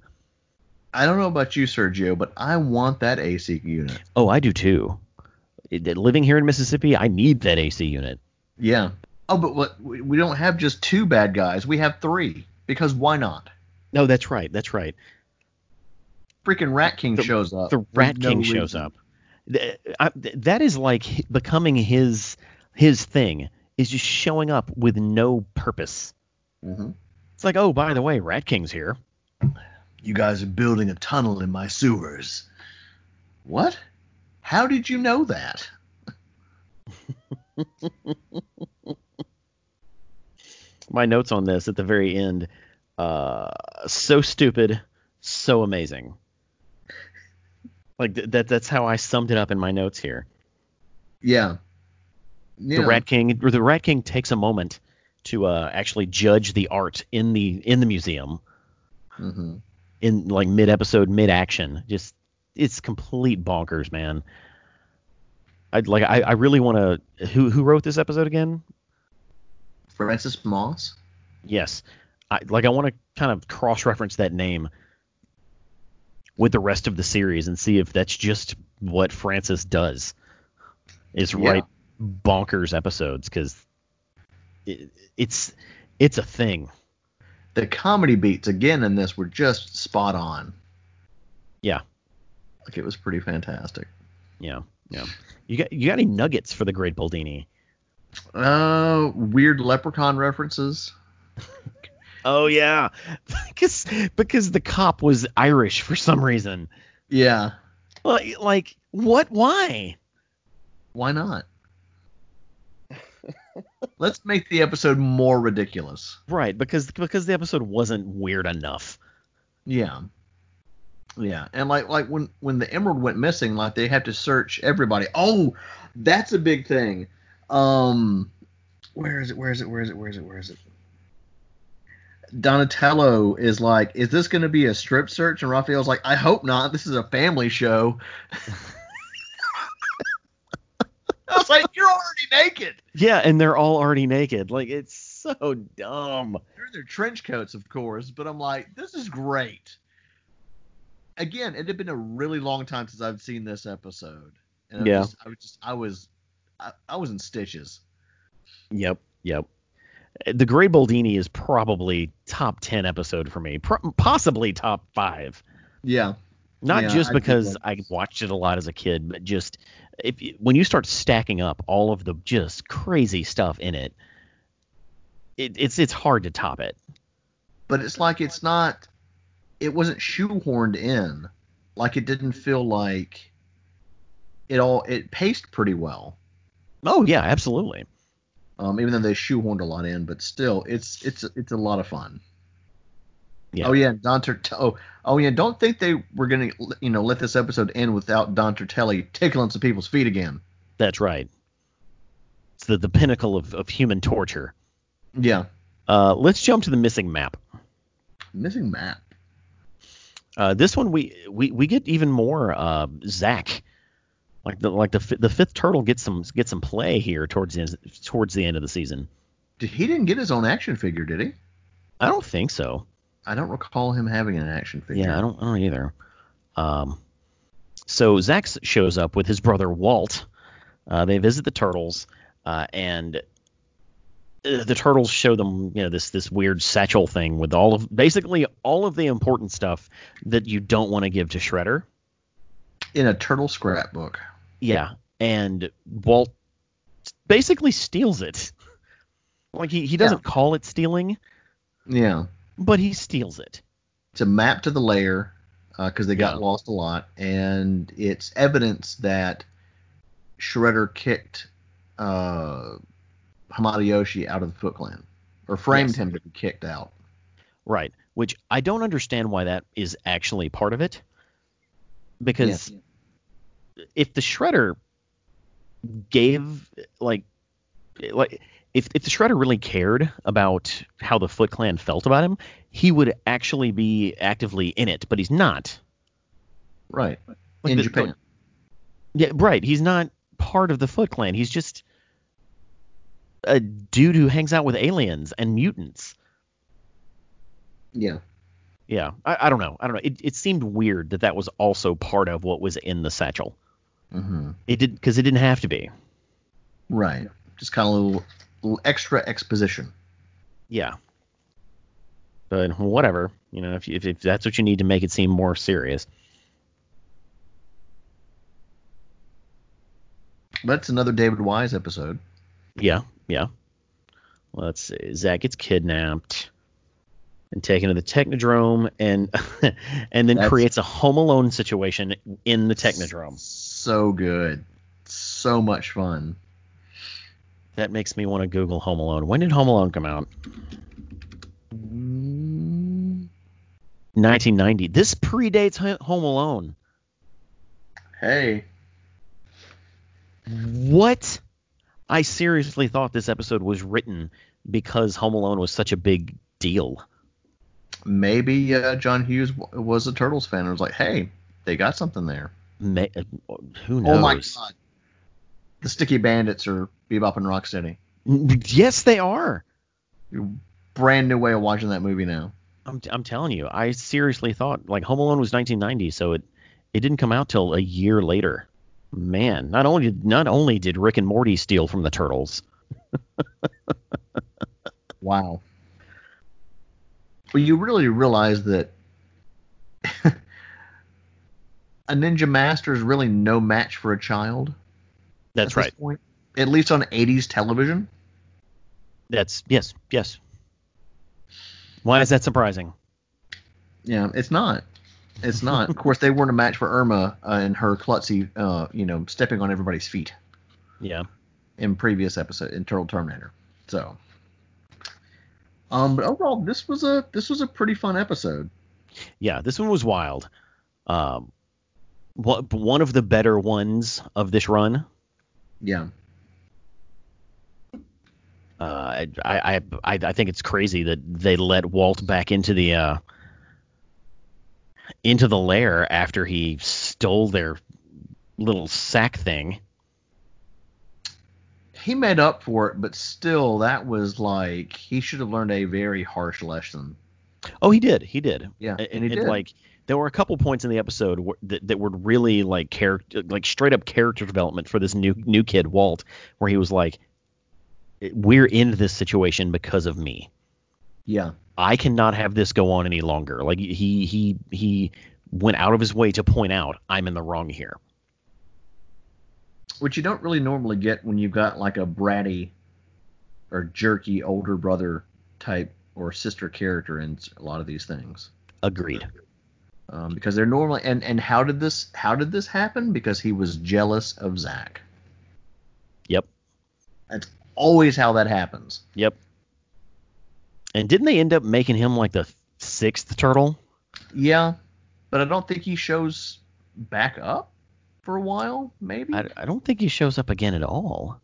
I don't know about you, Sergio, but I want that AC unit. Oh, I do too. It- living here in Mississippi, I need that AC unit. Yeah. Oh, but what we don't have just two bad guys. We have three. Because why not? No, that's right. That's right. Freaking Rat King The- shows up. the Rat no King shows reason. up. Th- I- th- that is like becoming his his thing is just showing up with no purpose. Mhm. It's like, oh, by the way, Rat King's here. You guys are building a tunnel in my sewers. What? How did you know that? My notes on this at the very end, uh, so stupid, so amazing. Like th- that that's how I summed it up in my notes here. Yeah. yeah. The Rat King, the Rat King takes a moment to uh, actually judge the art in the in the museum. hmm in like mid episode, mid action. Just it's complete bonkers, man. I'd like I, I really want to who who wrote this episode again? Francis Moss. Yes. I like I want to kind of cross reference that name with the rest of the series and see if that's just what Francis does. Is Yeah. write bonkers episodes cuz it, it's it's a thing. The comedy beats again in this were just spot on. Yeah. Like it was pretty fantastic. Yeah. Yeah. You got you got any nuggets for the Great Boldini? Uh, weird leprechaun references. Oh yeah, because because the cop was Irish for some reason. Yeah. Like like what? Why? Why not? Let's make the episode more ridiculous. Right? Because because the episode wasn't weird enough. Yeah. Yeah. And like like when when the emerald went missing, like they have to search everybody. Oh, that's a big thing. Um where is it? Where is it? Where is it? Where is it? Where is it? Donatello is like, "Is this going to be a strip search?" And Raphael's like, "I hope not. This is a family show." I was like, "You're already naked." Yeah, and they're all already naked. Like it's so dumb. They're in their trench coats, of course, but I'm like, "This is great." Again, it had been a really long time since I've seen this episode, and Yeah. just, I was just, I was, I, I was in stitches. Yep, yep. The Great Boldini is probably top ten episode for me, Pro- possibly top five. Yeah, Not Yeah, just I because like I watched it a lot as a kid, but just if you- when you start stacking up all of the just crazy stuff in it, it it's it's hard to top it. but it's like it's not it wasn't shoehorned in like it didn't feel like it all it paced pretty well Oh yeah, absolutely. Um, even though they shoehorned a lot in but still it's it's it's a lot of fun Yeah. oh yeah don Tert- oh, oh yeah don't think they were gonna you know let this episode end without don Turtelli tickling some people's feet again That's right. It's the, the pinnacle of, of human torture. yeah Uh, let's jump to the missing map. missing map Uh, this one we, we we get even more uh, Zach. Like the like the the fifth turtle gets some gets some play here towards the end, towards the end of the season. Did- he didn't get his own action figure did he I don't think so. i don't recall him having an action figure Yeah, I don't I don't either. Um, so s- shows up with his brother Walt. Uh, they visit the turtles, uh, and uh, the turtles show them you know this this weird satchel thing with all of basically all of the important stuff that you don't want to give to Shredder. In a turtle scrapbook Yeah, and Walt basically steals it. Like he, he doesn't call it stealing, yeah but he steals it. it's a map to the layer because they got Yeah. lost a lot, and it's evidence that Shredder kicked uh, Hamato Yoshi out of the Foot Clan, or framed Yes. him to be kicked out. Right. Which I don't understand why that is actually part of it. Because if the shredder gave like like if if the shredder really cared about how the Foot Clan felt about him, he would actually be actively in it, but he's not. Right. Like in the- Japan. Yeah, right. He's not part of the Foot Clan. He's just a dude who hangs out with aliens and mutants. yeah. Yeah, I, I don't know. I don't know. It, it seemed weird that that was also part of what was in the satchel. hmm It did because it didn't have to be. Right. Just kind of a little, little extra exposition. Yeah. But whatever, you know, if, if if that's what you need to make it seem more serious. That's another David Wise episode. Yeah, yeah. Let's see. Zach gets kidnapped and taken to the Technodrome, and and then That's- creates a Home Alone situation in the Technodrome. So good. So much fun. That makes me want to Google Home Alone. When did Home Alone come out? Mm, 1990. This predates Home Alone. Hey. What? I seriously thought this episode was written because Home Alone was such a big deal. Maybe uh, John Hughes w- was a Turtles fan and was like, hey, they got something there. Ma- uh, who knows? Oh my god. The Sticky Bandits are Bebop and Rocksteady. Yes, they are. Brand new way of watching that movie now. I'm, I'm telling you, I seriously thought like Home Alone was 1990, so it it didn't come out till a year later. Man, not only not only did Rick and Morty steal from the Turtles, Wow. Well, you really realize that a Ninja Master is really no match for a child. that's at right. This point. At least on 80s television. That's yes, yes. Why is that surprising? Yeah, it's not. It's not. of course, they weren't a match for Irma uh, and her klutzy, uh, you know, stepping on everybody's feet Yeah. in previous episode in Turtle Terminator. So, um, but overall, this was a this was a pretty fun episode. Yeah, this one was wild. Um, what one of the better ones of this run. Yeah. Uh, I, I I I think it's crazy that they let Walt back into the uh, into the lair after he stole their little sack thing. He made up for it, but still, that was like he should have learned a very harsh lesson. Oh, he did. He did. Yeah, and, and he did. like there were a couple points in the episode where, that, that were really like character, like straight up character development for this new new kid Walt, where he was like, eh, "We're in this situation because of me. Yeah, I cannot have this go on any longer." Like he he he went out of his way to point out, "I'm in the wrong here." Which you don't really normally get when you've got like a bratty or jerky older brother type or sister character in a lot of these things. Agreed. Um, because they're normally and and how did this how did this happen? Because he was jealous of Zach. Yep. That's always how that happens. Yep. And didn't they end up making him like the sixth turtle? Yeah, but I don't think he shows back up for a while. Maybe I, I don't think he shows up again at all.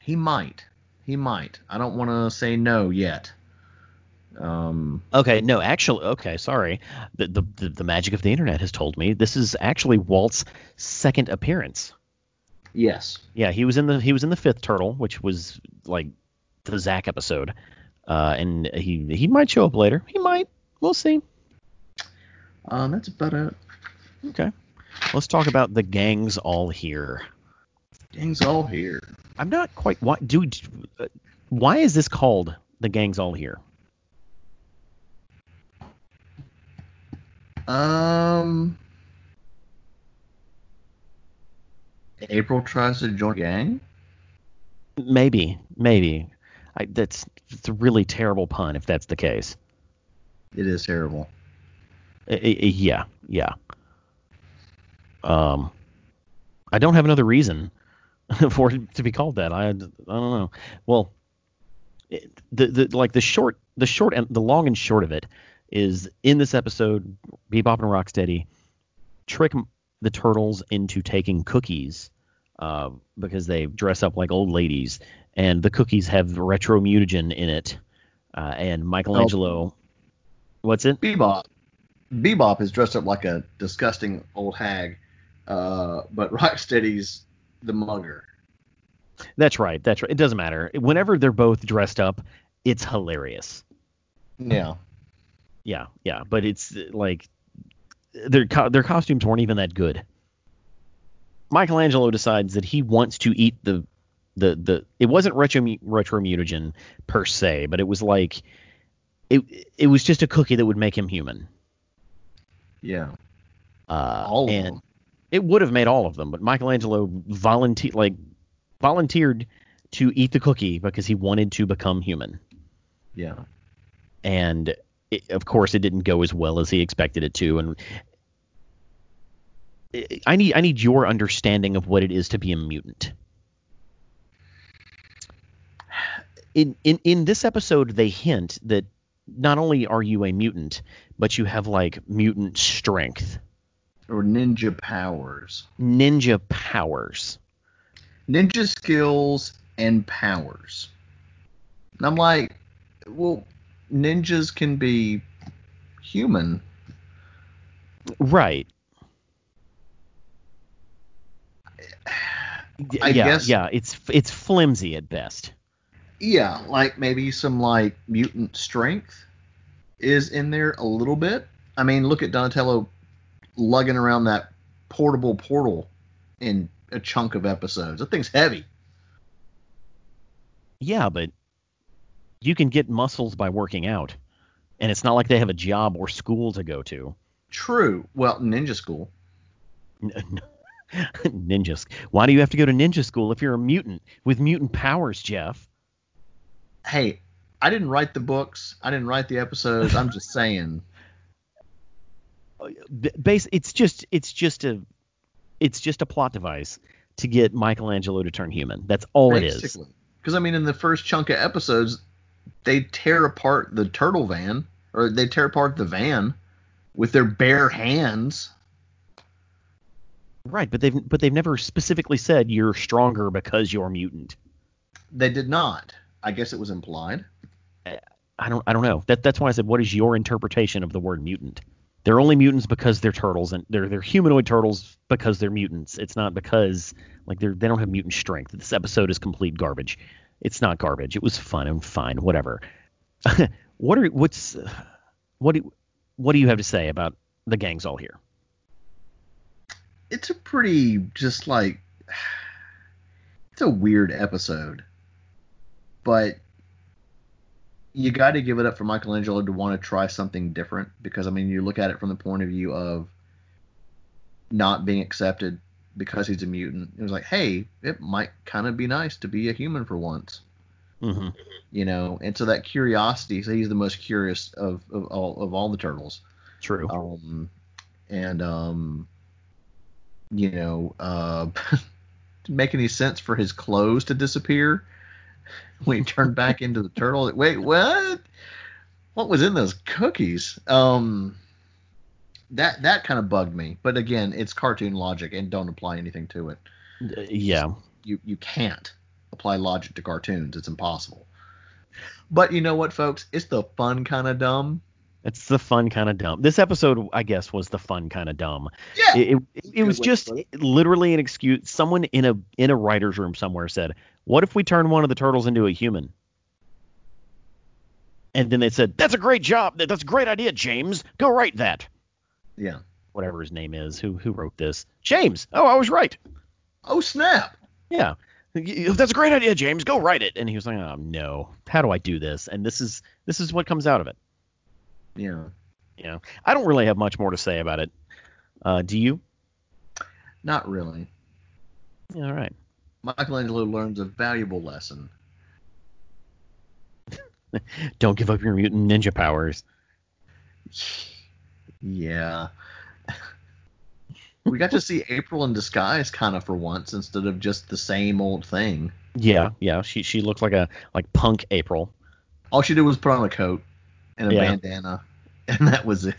he might. He might. I don't want to say no yet. Um, Okay, no, actually, okay, sorry. The, the the the magic of the internet has told me this is actually Walt's second appearance. yes. Yeah, he was in the he was in the fifth turtle, which was like the Zack episode, uh, and he he might show up later. He might. We'll see. Um, that's about it. Okay, let's talk about the gangs all here. Gang's all here. I'm not quite. Why, dude? uh, Why is this called the gangs all here? Um, April tries to join a gang. Maybe, maybe. I, that's it's a really terrible pun if that's the case. It is terrible. I- I- yeah, yeah. Um, I don't have another reason for it to be called that. I, I don't know. Well, it, the the like the short the short and the long and short of it is in this episode, Bebop and Rocksteady trick the turtles into taking cookies uh, because they dress up like old ladies, and the cookies have retro mutagen in it. Uh, and Michelangelo, what's it? Bebop. Bebop is dressed up like a disgusting old hag, uh, but Rocksteady's the mugger. That's right. That's right. It doesn't matter. Whenever they're both dressed up, it's hilarious. Yeah. Yeah, yeah. But it's like their co- their costumes weren't even that good. Michelangelo decides that he wants to eat the the the. It wasn't retro retro mutagen per se, but it was like it it was just a cookie that would make him human. Yeah. Uh, All of and them. It would have made all of them, but Michelangelo volunteered like volunteered to eat the cookie because he wanted to become human. Yeah. and it, of course it didn't go as well as he expected it to and I- I need I need your understanding of what it is to be a mutant. In in in this episode they hint that not only are you a mutant, but you have like mutant strength, Or ninja powers. ninja powers. Ninja skills and powers. And I'm like, well, ninjas can be human. Right. I yeah, guess- yeah, it's it's flimsy at best. Yeah, like maybe some like mutant strength is in there a little bit. I mean, look at Donatello lugging around that portable portal in a chunk of episodes. That thing's heavy. Yeah, but you can get muscles by working out, and it's not like they have a job or school to go to. True. Well, ninja school. ninja. Why do you have to go to ninja school if you're a mutant with mutant powers, Jeff? Hey, I didn't write the books. I didn't write the episodes. I'm just saying. Base. It's just. It's just a. It's just a plot device to get Michelangelo to turn human. That's all it is. Because I mean, in the first chunk of episodes, they tear apart the turtle van, or they tear apart the van with their bare hands. Right, but they've but they've never specifically said you're stronger because you're mutant. They did not. I guess it was implied. I don't I don't know. That that's why I said what is your interpretation of the word mutant? They're only mutants because they're turtles and they're they're humanoid turtles because they're mutants. It's not because like they're they don't have mutant strength. This episode is complete garbage. It's not garbage. It was fun and fine, whatever. what are what's what do what do you have to say about the gangs all here? It's a pretty just like it's a weird episode, but you got to give it up for Michelangelo to want to try something different because I mean you look at it from the point of view of not being accepted because he's a mutant. It was like, hey, it might kind of be nice to be a human for once. Mm-hmm. You know, and so that curiosity. So he's the most curious of, of all of all the turtles. True. Um, and um, you know, uh, make any sense for his clothes to disappear when he turned back into the turtle? Wait, what? What was in those cookies? Um, that that kind of bugged me. But again, it's cartoon logic and don't apply anything to it. Yeah. You you can't apply logic to cartoons. It's impossible. But you know what, folks? It's the fun kind of dumb. It's the fun kind of dumb. This episode, I guess, was the fun kind of dumb. Yeah. It, it, it was just literally an excuse. Someone in a in a writer's room somewhere said, "What if we turn one of the turtles into a human?" And then they said, "That's a great job. That's a great idea, James. Go write that." Yeah. Whatever his name is, who who wrote this? James. Oh, I was right. Oh snap! Yeah. That's a great idea, James. Go write it. And he was like, "Oh no, how do I do this?" And this is this is what comes out of it. Yeah. Know, I don't really have much more to say about it. Uh, do you? Not really. All right. Michelangelo learns a valuable lesson. Don't give up your mutant ninja powers. Yeah. we got to see April in disguise kind of for once instead of just the same old thing. Yeah, yeah. She she looked like a like punk April. All she did was put on a coat and a Yeah. bandana, and that was it.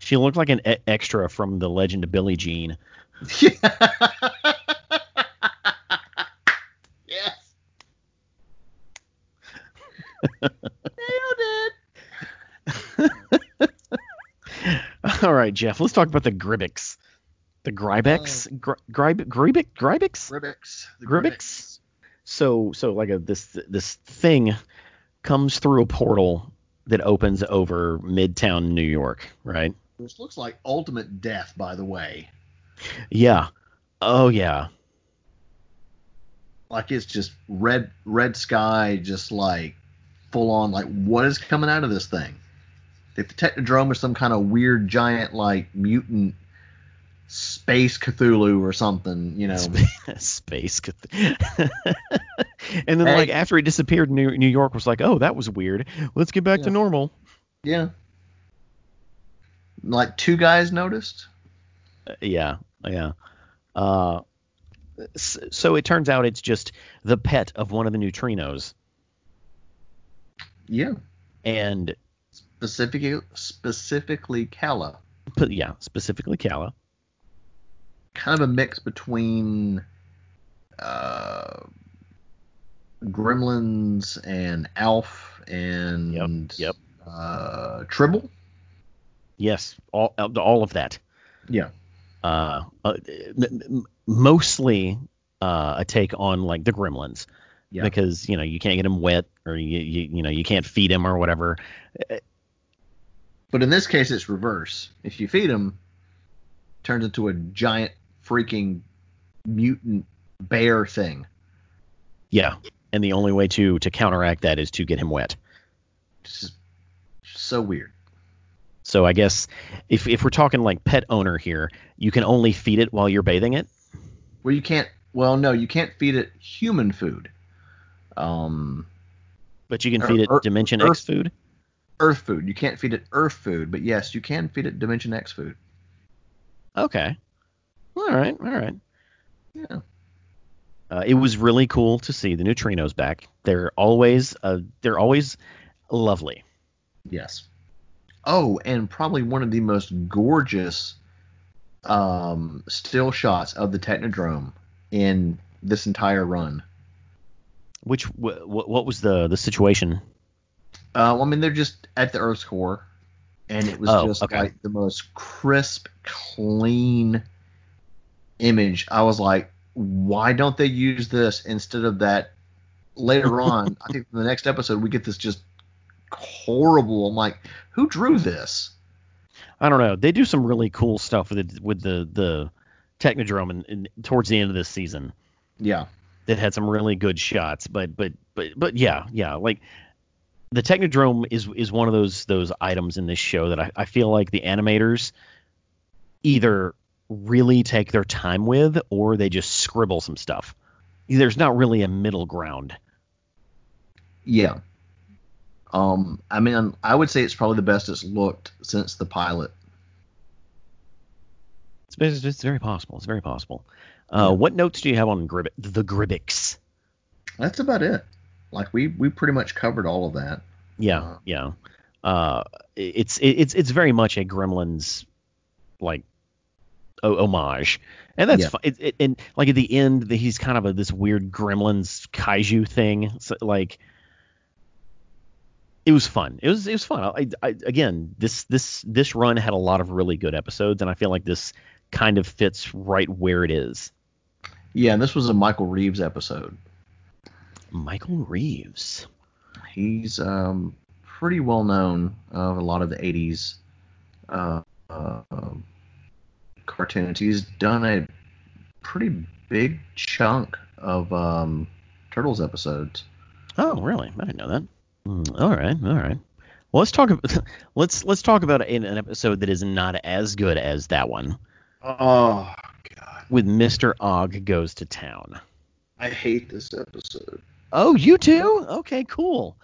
She looked like an e- extra from the Legend of Billie Jean. yes. Nailed it. All right, Jeff. Let's talk about the Gribbix. The Grybex. Oh. Gr- Gryb Grybic Grybix. Gribbix. The Gribbix? So so like a this this thing comes through a portal that opens over Midtown New York, right? Which looks like ultimate death, by the way. Yeah. Oh yeah. Like it's just red, red sky, just like full on. Like what is coming out of this thing? If the Technodrome is some kind of weird giant like mutant space Cthulhu or something, you know. Space. Cath- and then Hey. like after he disappeared, New, New York was like, oh, that was weird. Let's get back to normal. Yeah. Like two guys noticed. Uh, yeah, yeah. Uh, so it turns out it's just the pet of one of the neutrinos, Yeah. and Specifically, specifically Kala. yeah, specifically Kala. Kind of a mix between uh, Gremlins and Alf and Yep, yep. Uh, Tribble. Yes, all all of that. Yeah. Uh, uh, mostly uh, a take on like the Gremlins. Yeah. Because you know you can't get him wet, or you, you you know you can't feed him or whatever. But in this case, it's reverse. If you feed him, turns into a giant freaking mutant bear thing. Yeah, and the only way to to counteract that is to get him wet. Just so weird. So I guess if if we're talking like pet owner here, you can only feed it while you're bathing it. Well, you can't. Well, no, you can't feed it human food. Um, But you can feed it or- Dimension or- X food. Earth food. You can't feed it Earth food, but yes, you can feed it Dimension X food. Okay. All right. All right. Yeah. Uh, it was really cool to see the neutrinos back. They're always uh, they're always lovely. Yes. Oh, and probably one of the most gorgeous um, still shots of the Technodrome in this entire run. Which wh- wh- what was the the situation? Uh, well, I mean, they're just at the Earth's core, and it was Oh, just okay. like the most crisp, clean image. I was like, why don't they use this instead of that? Later on, I think in the next episode we get this just horrible. I'm like, who drew this? I don't know. They do some really cool stuff with the with the the Technodrome and, and towards the end of this season Yeah, that had some really good shots. But but but but yeah yeah like the Technodrome is is one of those those items in this show that I, I feel like the animators either really take their time with or they just scribble some stuff. There's not really a middle ground. yeah. Um, I mean, I would say it's probably the best it's looked since the pilot. It's, it's, it's very possible. It's very possible. Uh, What notes do you have on Grib- the Gribbix? That's about it. Like we we pretty much covered all of that. Yeah, Uh, yeah. Uh, it's it's it's very much a Gremlins like homage, and that's Yeah. fine. It, it, and like at the end, the, he's kind of a this weird Gremlins kaiju thing. So, like, it was fun. It was it was fun. I, I again, this this this run had a lot of really good episodes, and I feel like this kind of fits right where it is. Yeah, and this was a Michael Reaves episode. Michael Reaves. He's um, pretty well known of a lot of the 80s uh, uh, cartoons. He's done a pretty big chunk of um, Turtles episodes. Oh, really? I didn't know that. Hmm, all right, all right. Well, let's talk. About, let's let's talk about an, an episode that is not as good as that one, Oh, God. with Mister Og goes to town. I hate this episode. Oh, you too? Okay, cool.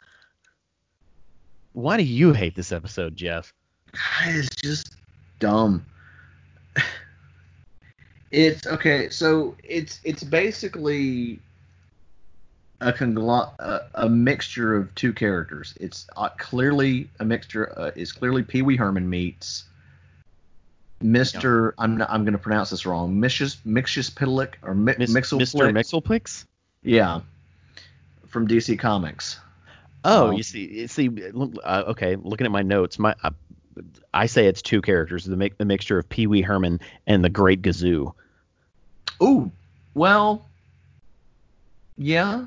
Why do you hate this episode, Jeff? It's just dumb. It's okay. So it's it's basically a conglo- a, a mixture of two characters. It's uh, clearly a mixture. Uh, is clearly Pee Wee Herman meets Mister. I'm not, I'm going to pronounce this wrong. Mixus Mixus Pitalik or Mi- Mis- Mixel Mr. Mixelpix? Yeah, from DC Comics. Oh, Um, you see, you see. look, Uh, okay, looking at my notes, my uh, I say it's two characters, the, mi- the mixture of Pee Wee Herman and the Great Gazoo. Ooh, well, yeah.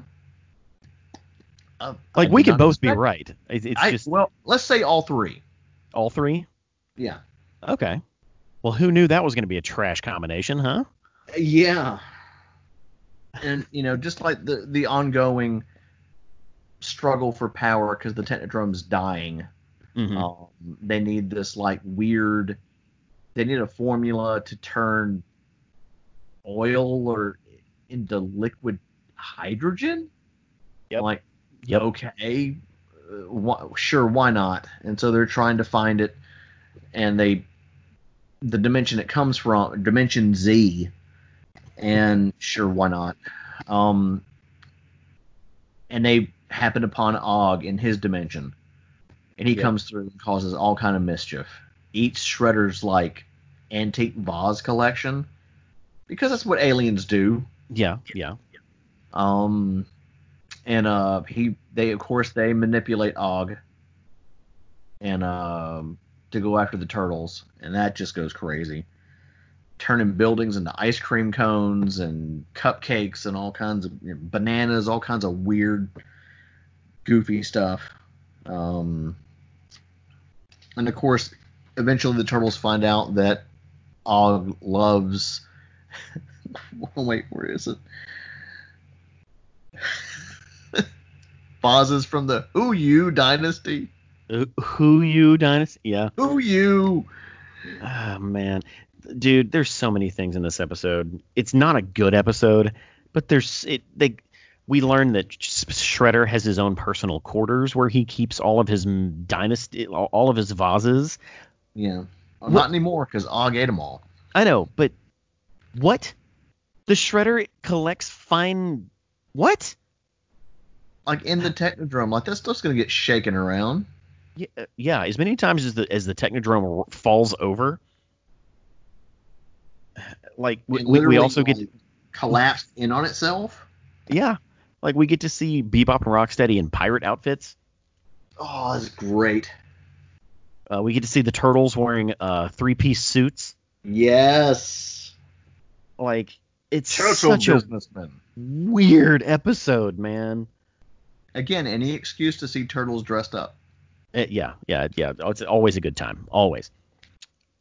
Uh, Like I we could both be right. It, it's I- just well, let's say all three. all three. Yeah. Okay. Well, who knew that was going to be a trash combination, huh? Yeah. And you know, just like the the ongoing struggle for power because the Technodrome's dying, Mhm. um, they need this like weird. They need a formula to turn oil or into liquid hydrogen. Yep. Like, Yep. okay, uh, wh- sure, why not? And so they're trying to find it, and they, the dimension it comes from, dimension Z, and sure, why not? Um, and they happen upon Og in his dimension, and he Yep. comes through and causes all kind of mischief. Eats Shredder's like antique vase collection, because that's what aliens do. Yeah, yeah. Um, and uh, he they of course they manipulate Og, and um to go after the turtles, and that just goes crazy, turning buildings into ice cream cones and cupcakes and all kinds of you know, bananas, all kinds of weird, goofy stuff. Um, and of course, eventually the turtles find out that Og loves. Oh, wait, where is it? Vases from the Who You dynasty. Uh, Who you dynasty? Yeah. Who You? Ah, man, dude, there's so many things in this episode. It's not a good episode, but there's it. They we learn that Shredder has his own personal quarters where he keeps all of his dynasty, all all of his vases. Yeah. Well, not anymore because Og ate them all. I know, but what? The Shredder collects fine. What? Like in the Technodrome, like that stuff's gonna get shaken around. Yeah, uh, yeah. As many times as the as the Technodrome r- falls over, like we, we, also get like, collapsed in on itself. yeah, Like we get to see Bebop and Rocksteady in pirate outfits. Oh, that's great. Uh, we get to see the turtles wearing uh, three-piece suits. Yes. Like it's Total such a weird episode, man. Again, any excuse to see turtles dressed up. Uh, yeah, yeah, yeah. It's always a good time. Always.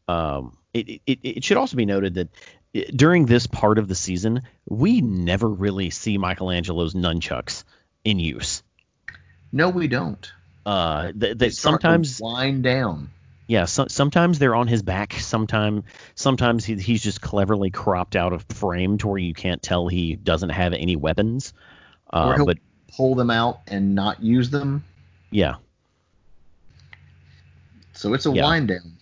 Um, it, it, it should also be noted that uh, during this part of the season, we never really see Michelangelo's nunchucks in use. No, we don't. Uh, th- They to sometimes, wind down. Yeah, so, sometimes they're on his back. Sometime, sometimes he, he's just cleverly cropped out of frame to where you can't tell he doesn't have any weapons. Or Uh, he'll but pull them out and not use them. yeah, So it's a Yeah. wind down.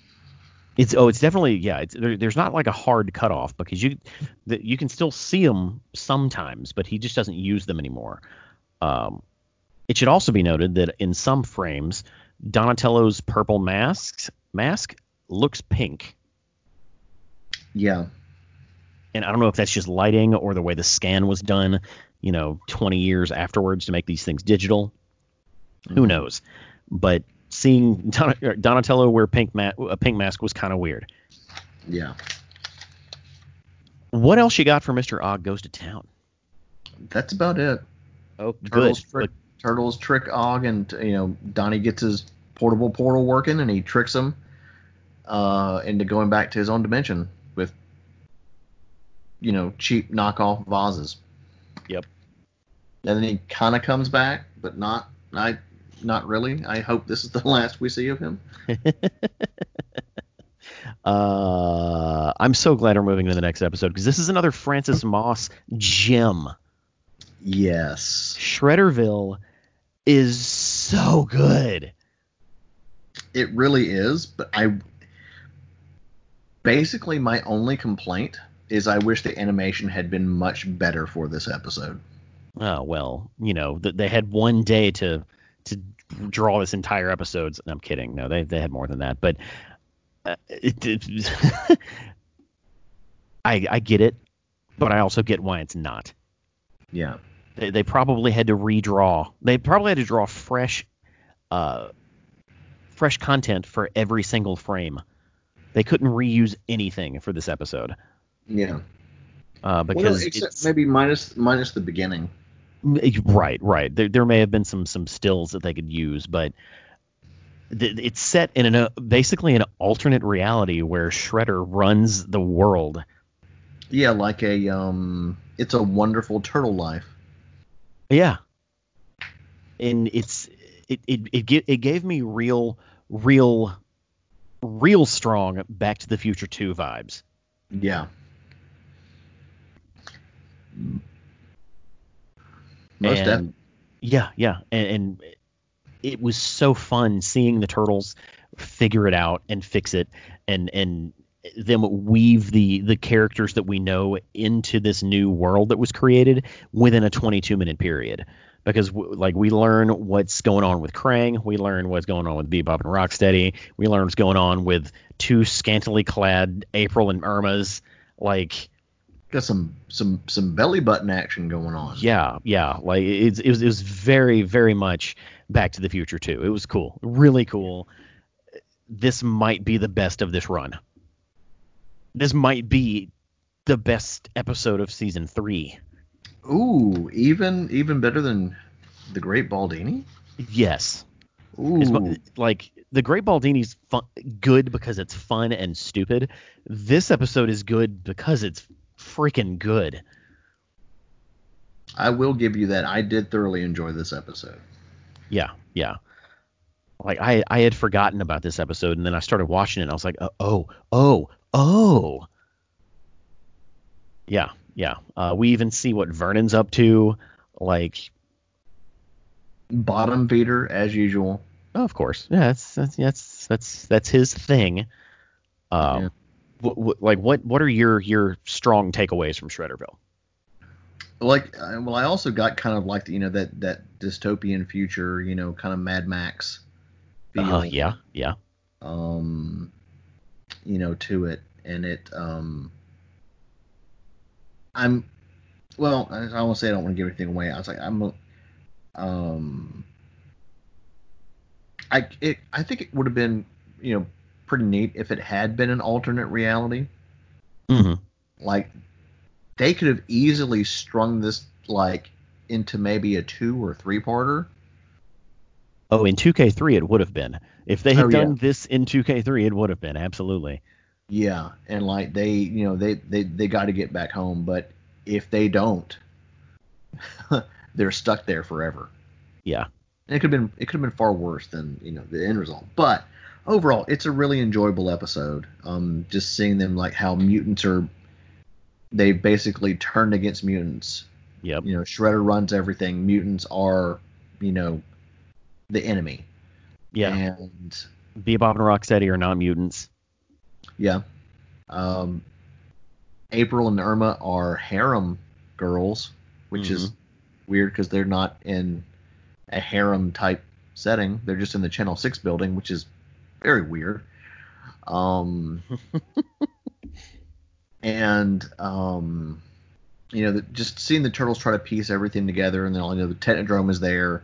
It's oh, it's definitely yeah. It's there, there's not like a hard cutoff because you that you can still see him sometimes, but he just doesn't use them anymore. Um, it should also be noted that in some frames, Donatello's purple mask mask looks pink, Yeah. and I don't know if that's just lighting or the way the scan was done. You know, 20 years afterwards to make these things digital. Who Mhm. knows? But seeing Don, Donatello wear pink ma- a pink mask was kind of weird. Yeah. What else you got for Mr. Og goes to town? That's about it. Oh, Turtles good. trick Turtles trick Og and you know, Donnie gets his portable portal working and he tricks him uh into going back to his own dimension with you know, cheap knockoff vases. Yep. And then he kinda comes back, but not I not really. I hope this is the last we see of him. Uh, I'm so glad we're moving to the next episode because this is another Francis Moss gem. Yes. Shredderville is so good. It really is, but I basically my only complaint is I wish the animation had been much better for this episode. Oh well, you know th- they had one day to to draw this entire episode. I'm kidding. No, they they had more than that. But uh, it, it I I get it, but I also get why it's not. Yeah. They, they probably had to redraw. They probably had to draw fresh, uh, fresh content for every single frame. They couldn't reuse anything for this episode Yeah. uh, Well, because except maybe minus minus the beginning. right, right. There, there may have been some some stills that they could use, but th- it's set in an uh, basically an alternate reality where Shredder runs the world. Yeah, like a um, it's a wonderful turtle life. Yeah, and it's it it it, it gave me real real real strong Back to the Future 2 vibes. Yeah. Most and, definitely. Yeah, yeah, and, and it was so fun seeing the turtles figure it out and fix it, and and them weave the the characters that we know into this new world that was created within a 22 minute period. Because w- like we learn what's going on with Krang, we learn what's going on with Bebop and Rocksteady, we learn what's going on with two scantily clad April and Irma's. Like Got some some some belly button action going on. Yeah, yeah. Like it's it was it was very very much Back to the Future too. It was cool, really cool. This might be the best of this run. This might be the best episode of season three. Ooh, even even better than the Great Boldini. Yes, Ooh, mu- like the Great Boldini's fun, good because it's fun and stupid. This episode is good because it's freaking good. I will give you that. I did thoroughly enjoy this episode. Yeah, yeah. Like I I had forgotten about this episode and then I started watching it and I was like, oh, oh, oh, oh. Yeah, yeah. Uh, we even see what Vernon's up to. Like, Bottom feeder as usual. oh, of course, yeah, that's that's that's that's that's his thing. Um, Yeah. like what what are your your strong takeaways from Shredderville? Like, uh, well, I also got kind of like you know that that dystopian future, you know, kind of Mad Max feel. Uh, yeah, yeah, um, you know, to it, and it, um, I'm, well, I, I won't say I don't want to give anything away. I was like, I'm, um, I it, I think it would have been you know pretty neat if it had been an alternate reality. hmm Like they could have easily strung this like into maybe a two or three parter. Oh, in 2K3 it would have been. If they had Oh, done yeah. this in 2K3, it would have been absolutely. Yeah, and like they, you know, they they they got to get back home, but if they don't, they're stuck there forever. Yeah. And it could have been it could have been far worse than you know the end result. But overall, it's a really enjoyable episode. Um, just seeing them like how mutants are, they basically turned against mutants. Yep. You know, Shredder runs everything. Mutants are, you know, the enemy. Yeah. And Bebop and Rocksteady are not mutants. Yeah. Um, April and Irma are harem girls, which is weird because they're not in a harem type setting. They're just in the Channel Six building, which is very weird. Um, and um, you know, the, just seeing the turtles try to piece everything together, and then all you know the Technodrome is there,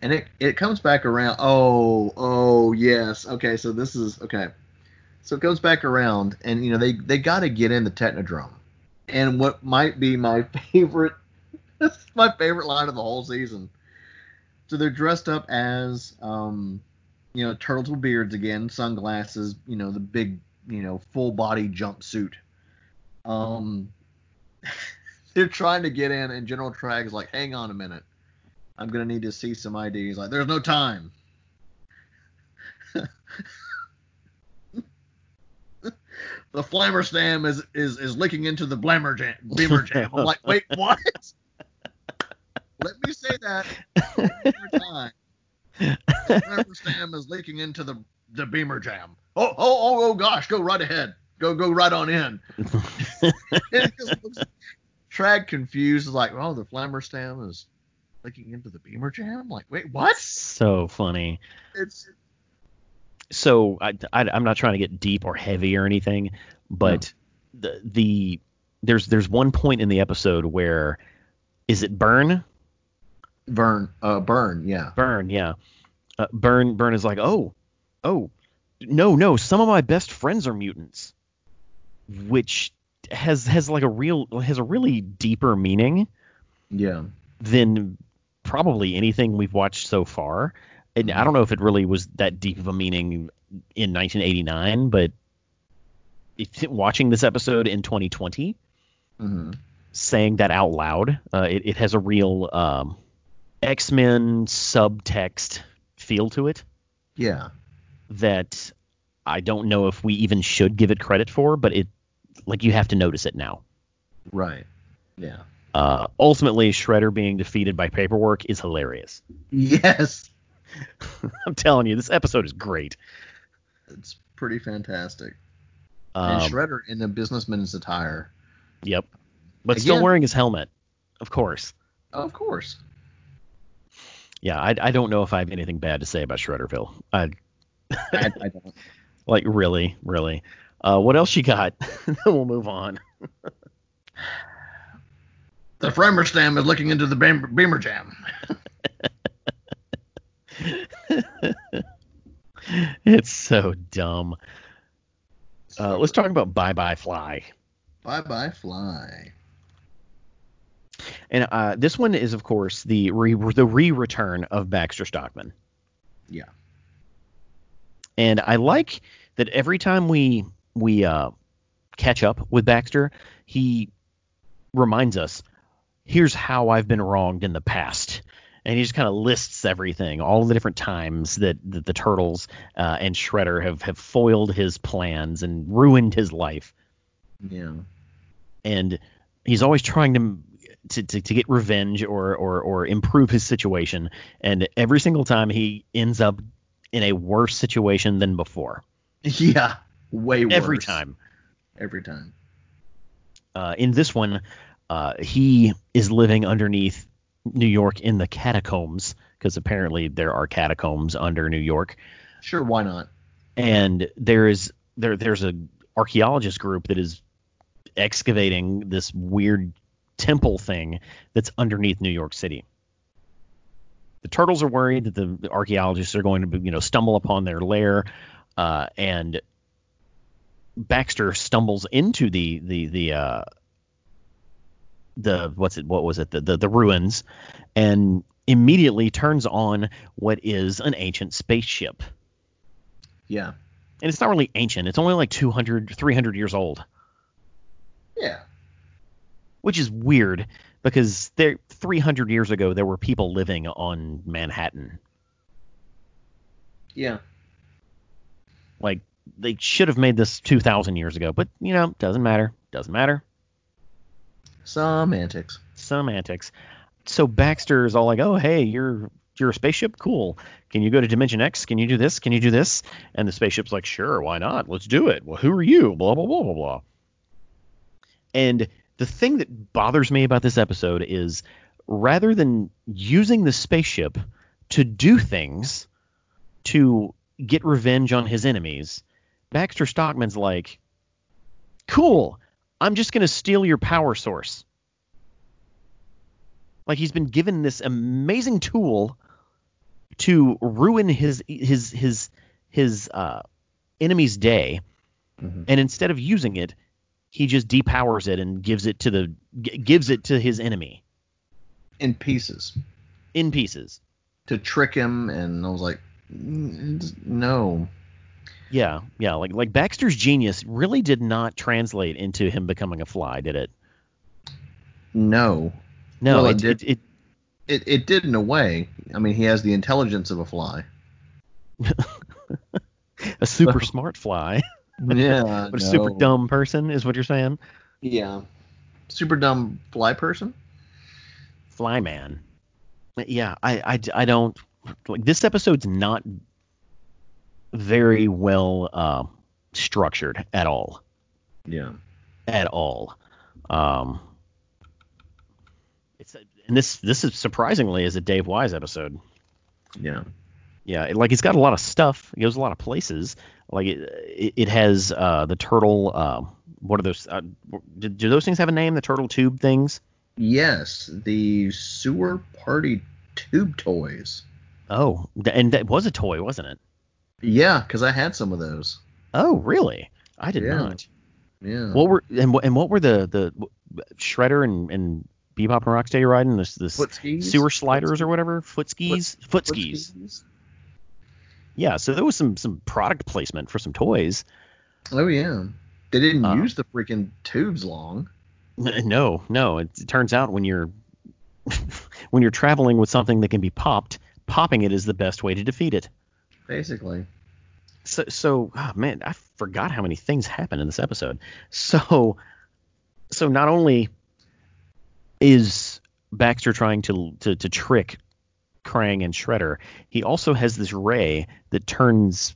and it it comes back around. Oh, oh yes, okay, so this is okay. So it goes back around, and you know they they got to get in the Technodrome, and what might be my favorite, my favorite line of the whole season. So they're dressed up as, um, you know, turtles with beards again, sunglasses, you know, the big, you know, full body jumpsuit. Um, they're trying to get in, and General Trag's like, "Hang on a minute, I'm gonna need to see some IDs." Like, there's no time. the flammer stam is is is licking into the blammer jam, beamer jam. I'm like, wait, what? Let me say that one more time. The flammer stam is leaking into the the beamer jam. Oh, oh, oh, oh, gosh, go right ahead. Go, go right on in. it Trag confused, is like, oh, the flammer stam is leaking into the beamer jam. Like, wait, what? so funny. It's So I, I I'm not trying to get deep or heavy or anything, but the the there's there's one point in the episode where is it Burne? Burne, uh, Burne, yeah. Burne, yeah. Uh, Burne Burne is like, "Oh. Oh. No, no, some of my best friends are mutants." Which has has like a real has a really deeper meaning Yeah. than probably anything we've watched so far. And I don't know if it really was that deep of a meaning in 1989, but if, watching this episode in 2020, hmm saying that out loud, uh, it, it has a real um, X-Men subtext feel to it Yeah. that I don't know if we even should give it credit for, but it like you have to notice it now. Right. Yeah. Uh, ultimately, Shredder being defeated by paperwork is hilarious. Yes. I'm telling you, this episode is great. It's pretty fantastic. Um, and Shredder in a businessman's attire. Yep. But still wearing his helmet, of course. Of course. Yeah, I, I don't know if I have anything bad to say about Shredderville. I I, I don't. like really, really. Uh, what else you got? then we'll move on. The framer stem is looking into the beamer, beamer jam. It's so dumb. Uh, let's talk about Bye Bye Fly. Bye bye fly. And uh, this one is, of course, the re- the re-return of Baxter Stockman. Yeah. And I like that every time we we uh, catch up with Baxter, he reminds us, "Here's how I've been wronged in the past." And he just kind of lists everything, all the different times that, that the turtles uh, and Shredder have, have foiled his plans and ruined his life. Yeah. and he's always trying to to, to, to get revenge or, or or improve his situation and every single time he ends up in a worse situation than before Yeah. Way worse. every time Every time. uh, in this one uh, he is living underneath New York in the catacombs because apparently there are catacombs under New York Sure, why not? and there is there there's a archaeologist group that is excavating this weird temple thing that's underneath New York City. The turtles are worried that the, the archaeologists are going to, you know, stumble upon their lair, uh, and Baxter stumbles into the the the uh, the what's it what was it the, the the ruins, and immediately turns on what is an ancient spaceship. Yeah. And it's not really ancient. It's only like 200, 300 years old. Yeah. Which is weird because there 300 years ago there were people living on Manhattan. Yeah. Like they should have made this 2000 years ago, but you know, doesn't matter. Doesn't matter. Semantics. Semantics. So Baxter is all like, "Oh, hey, you're you're a spaceship? Cool. Can you go to Dimension X? Can you do this? Can you do this?" And the spaceship's like, "Sure, why not? Let's do it." Well, who are you? Blah blah blah blah blah. And the thing that bothers me about this episode is rather than using the spaceship to do things to get revenge on his enemies, Baxter Stockman's like, "Cool. I'm just going to steal your power source." Like he's been given this amazing tool to ruin his his his his uh, enemy's day, mm-hmm. and instead of using it, he just depowers it and gives it to the g- gives it to his enemy in pieces. In pieces. To trick him, and I was like, no. Yeah, yeah. Like like Baxter's genius really did not translate into him becoming a fly, did it? No. No, well, it, it, it, it, it, it did in a way. I mean, he has the intelligence of a fly. a super smart fly. Yeah. but a no. super dumb person is what you're saying? Yeah. Super dumb fly person? Fly man. Yeah, I, I, I don't like this episode's not very well uh, structured at all. Yeah. At all. Um, it's and this this is surprisingly is a Dave Wise episode. Yeah. Yeah, it, like it's got a lot of stuff. It goes a lot of places. Like it, it, it has uh, the turtle. Uh, what are those? Uh, do, do those things have a name? The turtle tube things? Yes, the sewer party tube toys. Oh, and that was a toy, wasn't it? Yeah, because I had some of those. Oh, really? I did Yeah. not. Yeah. What were and what and what were the the Shredder and and Bebop and Rocksteady riding this this Foot skis? sewer sliders Foot or whatever foot skis foot, skis. Yeah, so there was some some product placement for some toys. Oh yeah. They didn't Uh, use the freaking tubes long. N- No, no. It, it turns out when you're when you're traveling with something that can be popped, popping it is the best way to defeat it. Basically. So, so oh man, I forgot how many things happened in this episode. So, so not only is Baxter trying to to, to trick Krang and Shredder, he also has this ray that turns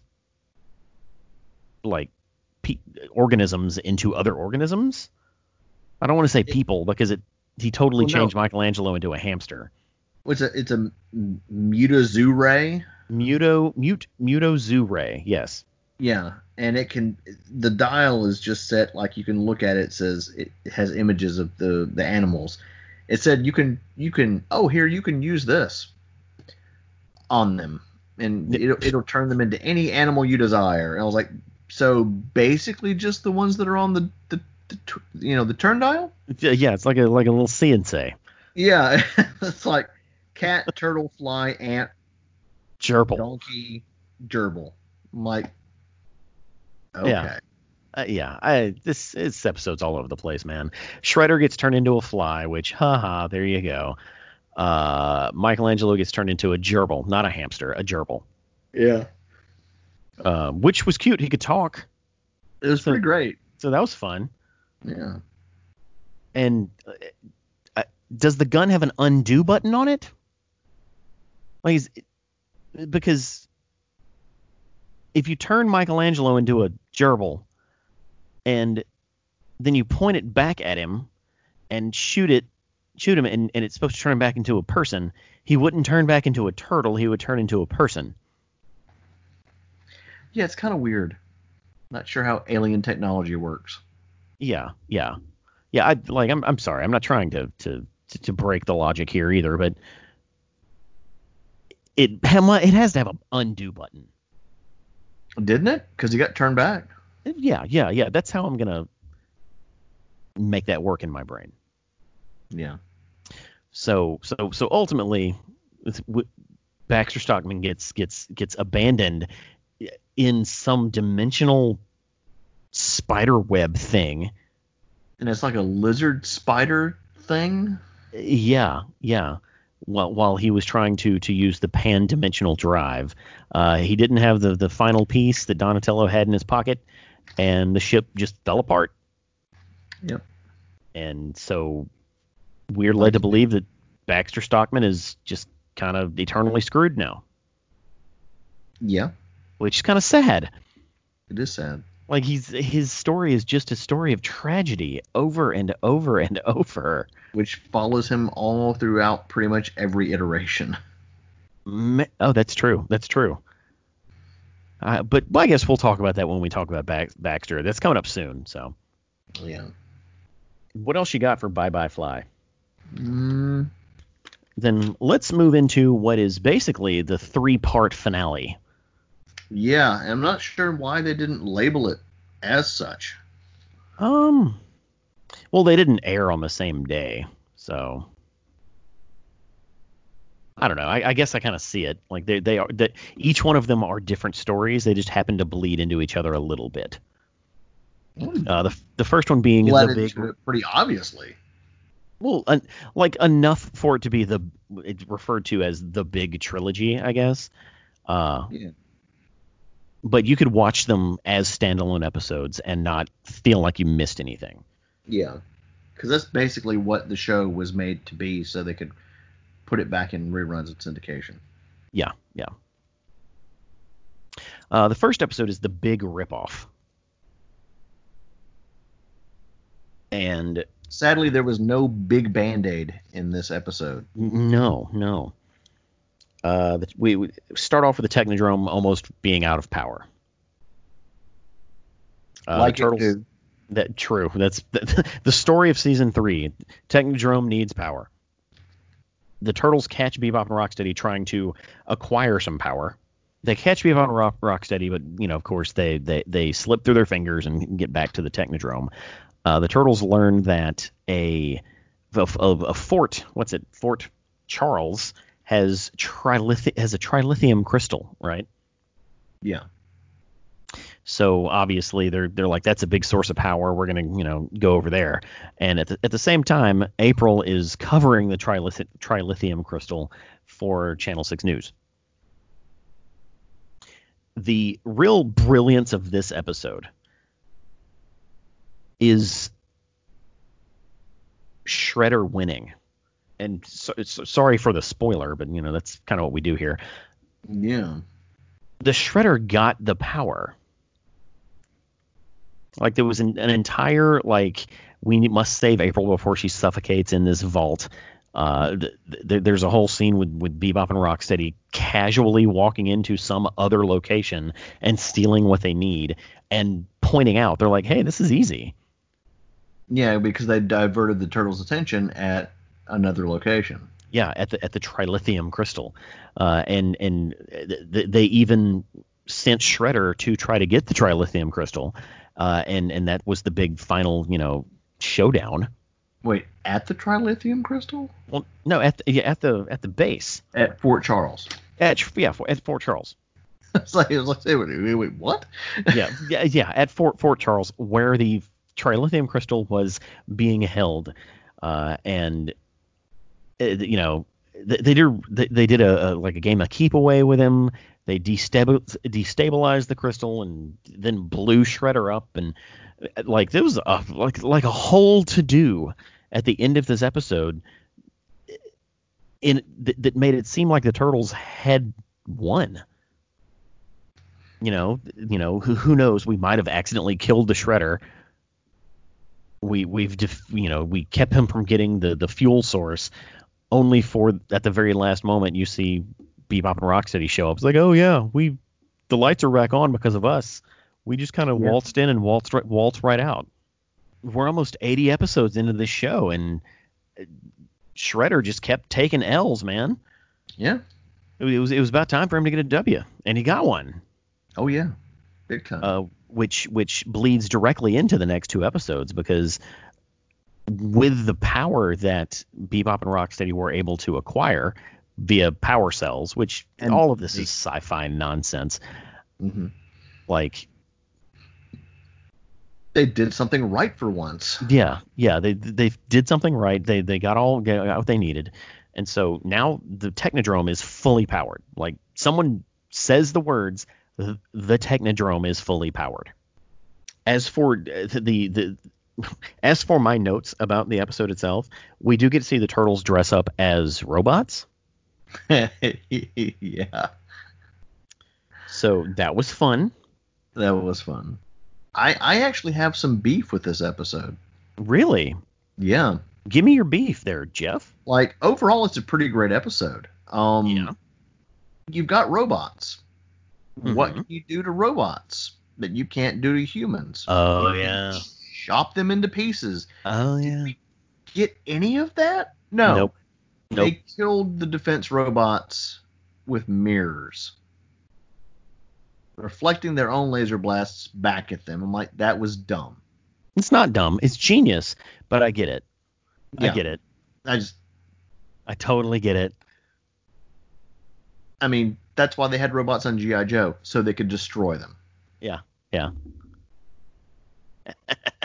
like pe- organisms into other organisms. I don't want to say people because it he totally Well, no. changed Michelangelo into a hamster. It's a it's a mutazoo ray. Muto mute muto ray, yes. Yeah, and it can the dial is just set like you can look at it, it says it has images of the the animals. It said you can you can oh here you can use this on them and it'll, it'll turn them into any animal you desire. And I was like so basically just the ones that are on the the, the you know the turn dial? Yeah, it's like a like a little See 'n Say. Yeah, it's like cat, turtle, fly, ant, Gerbil. donkey, gerbil. I'm like okay. Yeah. Uh, yeah, I this this episode's all over the place, man. Shredder gets turned into a fly, which haha, there you go. Uh, Michelangelo gets turned into a gerbil, not a hamster, a gerbil, Yeah. uh, which was cute. He could talk, It was So- pretty great. so that was fun. Yeah. And uh, uh, does the gun have an undo button on it? Like, is, because if you turn Michelangelo into a gerbil and then you point it back at him and shoot it, shoot him, and, and it's supposed to turn him back into a person, he wouldn't turn back into a turtle. He would turn into a person. Yeah, it's kind of weird. Not sure how alien technology works. Yeah, yeah. Yeah, I like. I'm. I'm sorry. I'm not trying to to to, to break the logic here either, but it it has to have an undo button. Didn't it? Because he got turned back. Yeah, yeah, yeah. That's how I'm gonna make that work in my brain. Yeah. So so so ultimately, Baxter Stockman gets gets gets abandoned in some dimensional spider web thing. And it's like a lizard spider thing. Yeah, yeah. While while he was trying to to use the pan dimensional drive, uh, he didn't have the the final piece that Donatello had in his pocket, and the ship just fell apart. Yep. And so we're led to believe that Baxter Stockman is just kind of eternally screwed now. Yeah. Which is kind of sad. It is sad. Like he's his story is just a story of tragedy over and over and over. Which follows him all throughout pretty much every iteration. Oh, that's true. That's true. Uh, but well, I guess we'll talk about that when we talk about Baxter. That's coming up soon. So. Yeah. What else you got for Bye Bye Fly? Mm. Then let's move into what is basically the three-part finale. Yeah, I'm not sure why they didn't label it as such. Um, well, they didn't air on the same day, so I don't know. I, I guess I kind of see it. Like they they are that each one of them are different stories. They just happen to bleed into each other a little bit. Mm. Uh, the the first one being Bled the big, pretty obviously. Well, uh, like enough for it to be the it's referred to as the big trilogy, I guess. Uh, yeah but you could watch them as standalone episodes and not feel like you missed anything. Yeah, because that's basically what the show was made to be, so they could put it back in reruns and syndication. Yeah, yeah. Uh, the first episode is the big ripoff, and sadly, there was no big band aid in this episode. No, no. Uh, we, we start off with the Technodrome almost being out of power. Uh, like turtles. That true. That's the, the story of season three. Technodrome needs power. The turtles catch Bebop and Rocksteady trying to acquire some power. They catch Bebop and Rock, Rocksteady, but you know, of course, they they they slip through their fingers and get back to the Technodrome. Uh, the turtles learn that a, a, a fort, what's it, Fort Charles, has has a trilithium crystal, right? Yeah. So obviously they're they're like that's a big source of power. We're gonna you know go over there. And at the, at the same time, April is covering the trilithium, trilithium crystal for Channel Six News. The real brilliance of this episode is Shredder winning and so, sorry for the spoiler, but you know that's kind of what we do here. Yeah. The Shredder got the power. Like there was an, an entire like we must save April before she suffocates in this vault. Uh, th- th- there's a whole scene with with Bebop and Rocksteady casually walking into some other location and stealing what they need and pointing out they're like, hey, this is easy. Yeah, because they diverted the turtles' attention at another location. Yeah, at the at the trilithium crystal, uh, and and th- they even sent Shredder to try to get the trilithium crystal, uh, and and that was the big final you know showdown. Wait, at the trilithium crystal? Well, no, at the, yeah, at the at the base at Fort Charles. At yeah, at Fort Charles. it's like, it was like wait, wait, what? yeah, yeah, yeah, at Fort Fort Charles, where the trilithium crystal was being held, uh, and you know, they, they did they, they did a, a, like a game of keep away with him. They destabil- destabilized the crystal and then blew Shredder up and uh, like there was a like like a whole to do at the end of this episode in th- that made it seem like the turtles had won. You know, you know who who knows? We might have accidentally killed the Shredder. We we've def- you know we kept him from getting the the fuel source only for at the very last moment you see Bebop and Rocksteady show up. It's like, oh yeah, we the lights are back on because of us. We just kind of yeah. waltzed in and waltzed right, waltzed right out. we're almost 80 episodes into this show, and uh, Shredder just kept taking L's, man. Yeah. It was it was about time for him to get a W, and he got one. Oh yeah. Big time. Uh, which which bleeds directly into the next two episodes because with the power that Bebop and Rocksteady were able to acquire via power cells, which And all of this is sci-fi nonsense. hmm Like, They did something right for once. yeah, yeah, they they did something right. They they got all got what they needed, and so now the Technodrome is fully powered. Like someone says the words, the, the Technodrome is fully powered. As for uh, the the as for my notes about the episode itself, we do get to see the turtles dress up as robots. yeah. So that was fun. That was fun. I I actually have some beef with this episode. Really, Yeah. give me your beef there, Jeff. Like overall, it's a pretty great episode. Um, Yeah. You've got robots. What Mhm. can you do to robots that you can't do to humans? Oh yeah. Chop them into pieces. Oh yeah. Get any of that? No. Nope. Nope. They killed the defense robots with mirrors, reflecting their own laser blasts back at them. I'm like, that was dumb. It's not dumb. It's genius, but I get it. I get it. I just, I totally get it. I mean, that's why they had robots on GI Joe, so they could destroy them. Yeah. why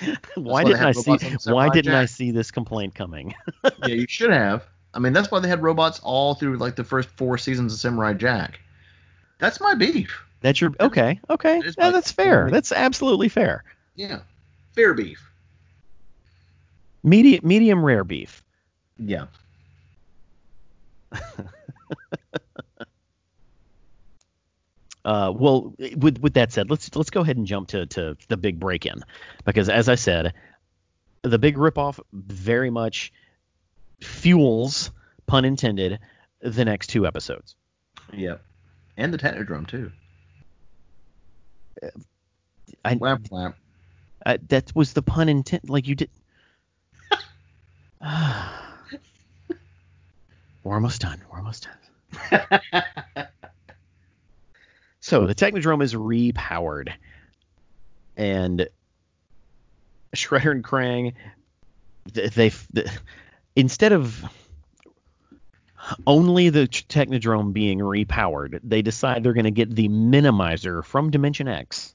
why didn't I see? Why didn't I see this complaint coming? yeah, you should have. I mean, that's why they had robots all through like the first four seasons of Samurai Jack. That's my beef. That's your okay. Okay. Is Yeah, that's fair. That's absolutely fair. Yeah, fair beef. Medium medium rare beef. Yeah. Uh, well, with with that said, let's let's go ahead and jump to to the big break in because as I said, the big ripoff very much fuels, pun intended, the next two episodes. Yep. And the tenor drum too. I, Wham, wham. I that was the pun intent. Like you did. We're almost done. We're almost done. So the Technodrome is repowered, and Shredder and Krang, th- they, th instead of only the Technodrome being repowered, they decide they're going to get the Minimizer from Dimension X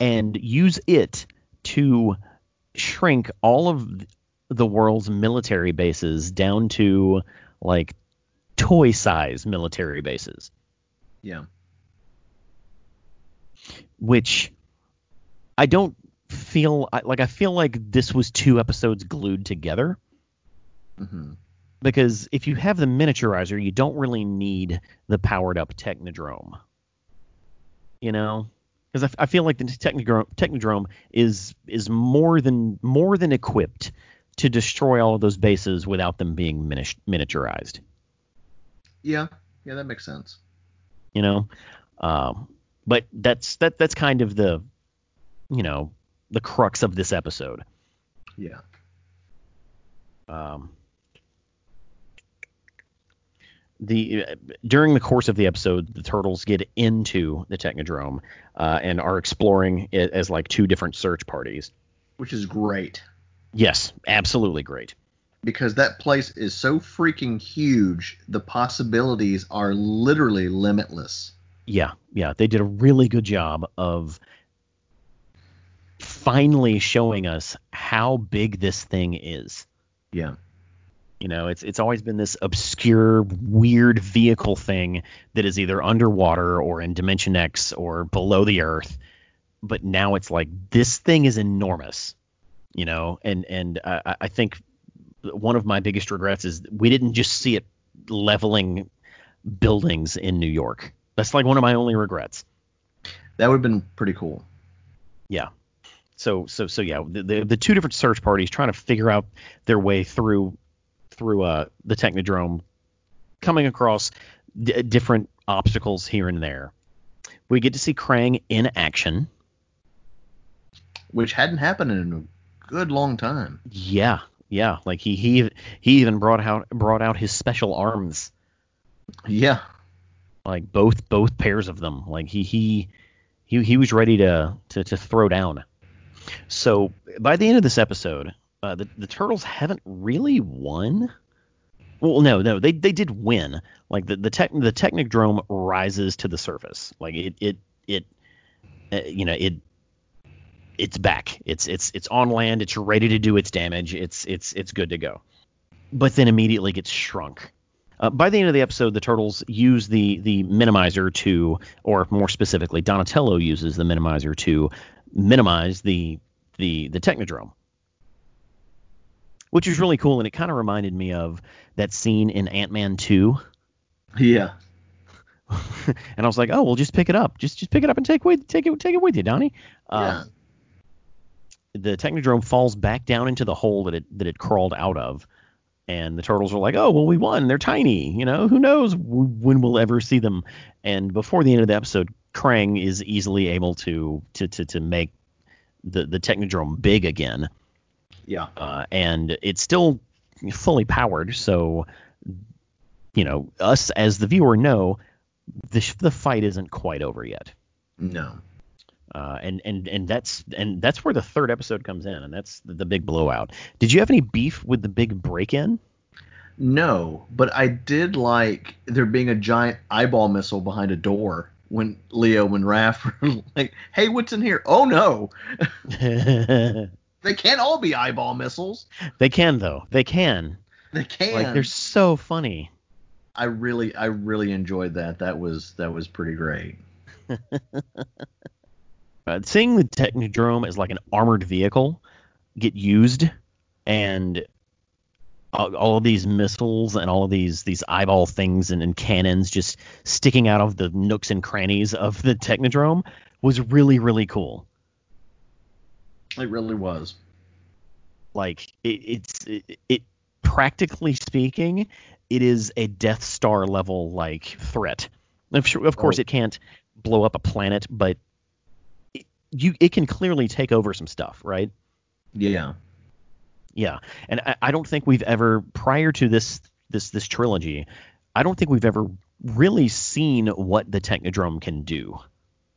and use it to shrink all of the world's military bases down to like toy size military bases Yeah. which I don't feel like I feel like this was two episodes glued together hmm because if you have the miniaturizer, you don't really need the powered up Technodrome. You know, because I, I feel like the Technodrome, Technodrome is is more than more than equipped to destroy all of those bases without them being mini- miniaturized. Yeah. Yeah, that makes sense. You know? Um, but that's that that's kind of the you know the crux of this episode. Yeah. um, the during the course of the episode the turtles get into the technodrome uh, and are exploring it as like two different search parties. Which is great. Yes absolutely great because that place is so freaking huge. The possibilities are literally limitless. yeah yeah they did a really good job of finally showing us how big this thing is Yeah. You know, it's it's always been this obscure, weird vehicle thing that is either underwater or in Dimension X or below the Earth. But now it's like this thing is enormous, you know, and and I, I think one of my biggest regrets is we didn't just see it leveling buildings in New York. That's like one of my only regrets. That would have been pretty cool. Yeah. So so so yeah, the, the the two different search parties trying to figure out their way through through uh the Technodrome, coming across d- different obstacles here and there. We get to see Krang in action. which hadn't happened in a good long time. Yeah, yeah. Like he he he even brought out brought out his special arms. Yeah. Like both both pairs of them. Like he he he he was ready to to to throw down. So by the end of this episode, uh, the the turtles haven't really won. Well, no, no, they they did win. Like the the tech the Technodrome rises to the surface. Like it it it uh, you know it it's back. It's it's it's on land. It's ready to do its damage. It's it's it's good to go. But then immediately gets shrunk. Uh, by the end of the episode, the turtles use the the minimizer to, or more specifically, Donatello uses the minimizer to minimize the the the Technodrome, which was really cool, and it kind of reminded me of that scene in Ant Man two. Yeah. and I was like, oh, well, just pick it up, just just pick it up and take with take it take it with you, Donnie. Yeah. The Technodrome falls back down into the hole that it that it crawled out of, and the turtles are like, "Oh, well, we won. They're tiny. You know, who knows when we'll ever see them?" And before the end of the episode, Krang is easily able to to to, to make the the Technodrome big again, Yeah. uh, and it's still fully powered. So, you know, us as the viewer know the the fight isn't quite over yet. No. Uh, and and and that's and that's where the third episode comes in, and that's the, the big blowout. Did you have any beef with the big break-in? No, but I did like there being a giant eyeball missile behind a door when Leo and Raph were like, "Hey, what's in here?" Oh no, they they can't all be eyeball missiles. They can though. They can. They can. Like they're so funny. I really, I really enjoyed that. That was that was pretty great. Uh, seeing the Technodrome as like an armored vehicle get used, and all, all of these missiles and all of these these eyeball things and, and cannons just sticking out of the nooks and crannies of the Technodrome was really really cool. It really was. like it, it's it, it practically speaking it is a death star level like threat of, of course Oh. it can't blow up a planet but you it can clearly take over some stuff right Yeah. yeah and I, I don't think we've ever prior to this this this trilogy i don't think we've ever really seen what the technodrome can do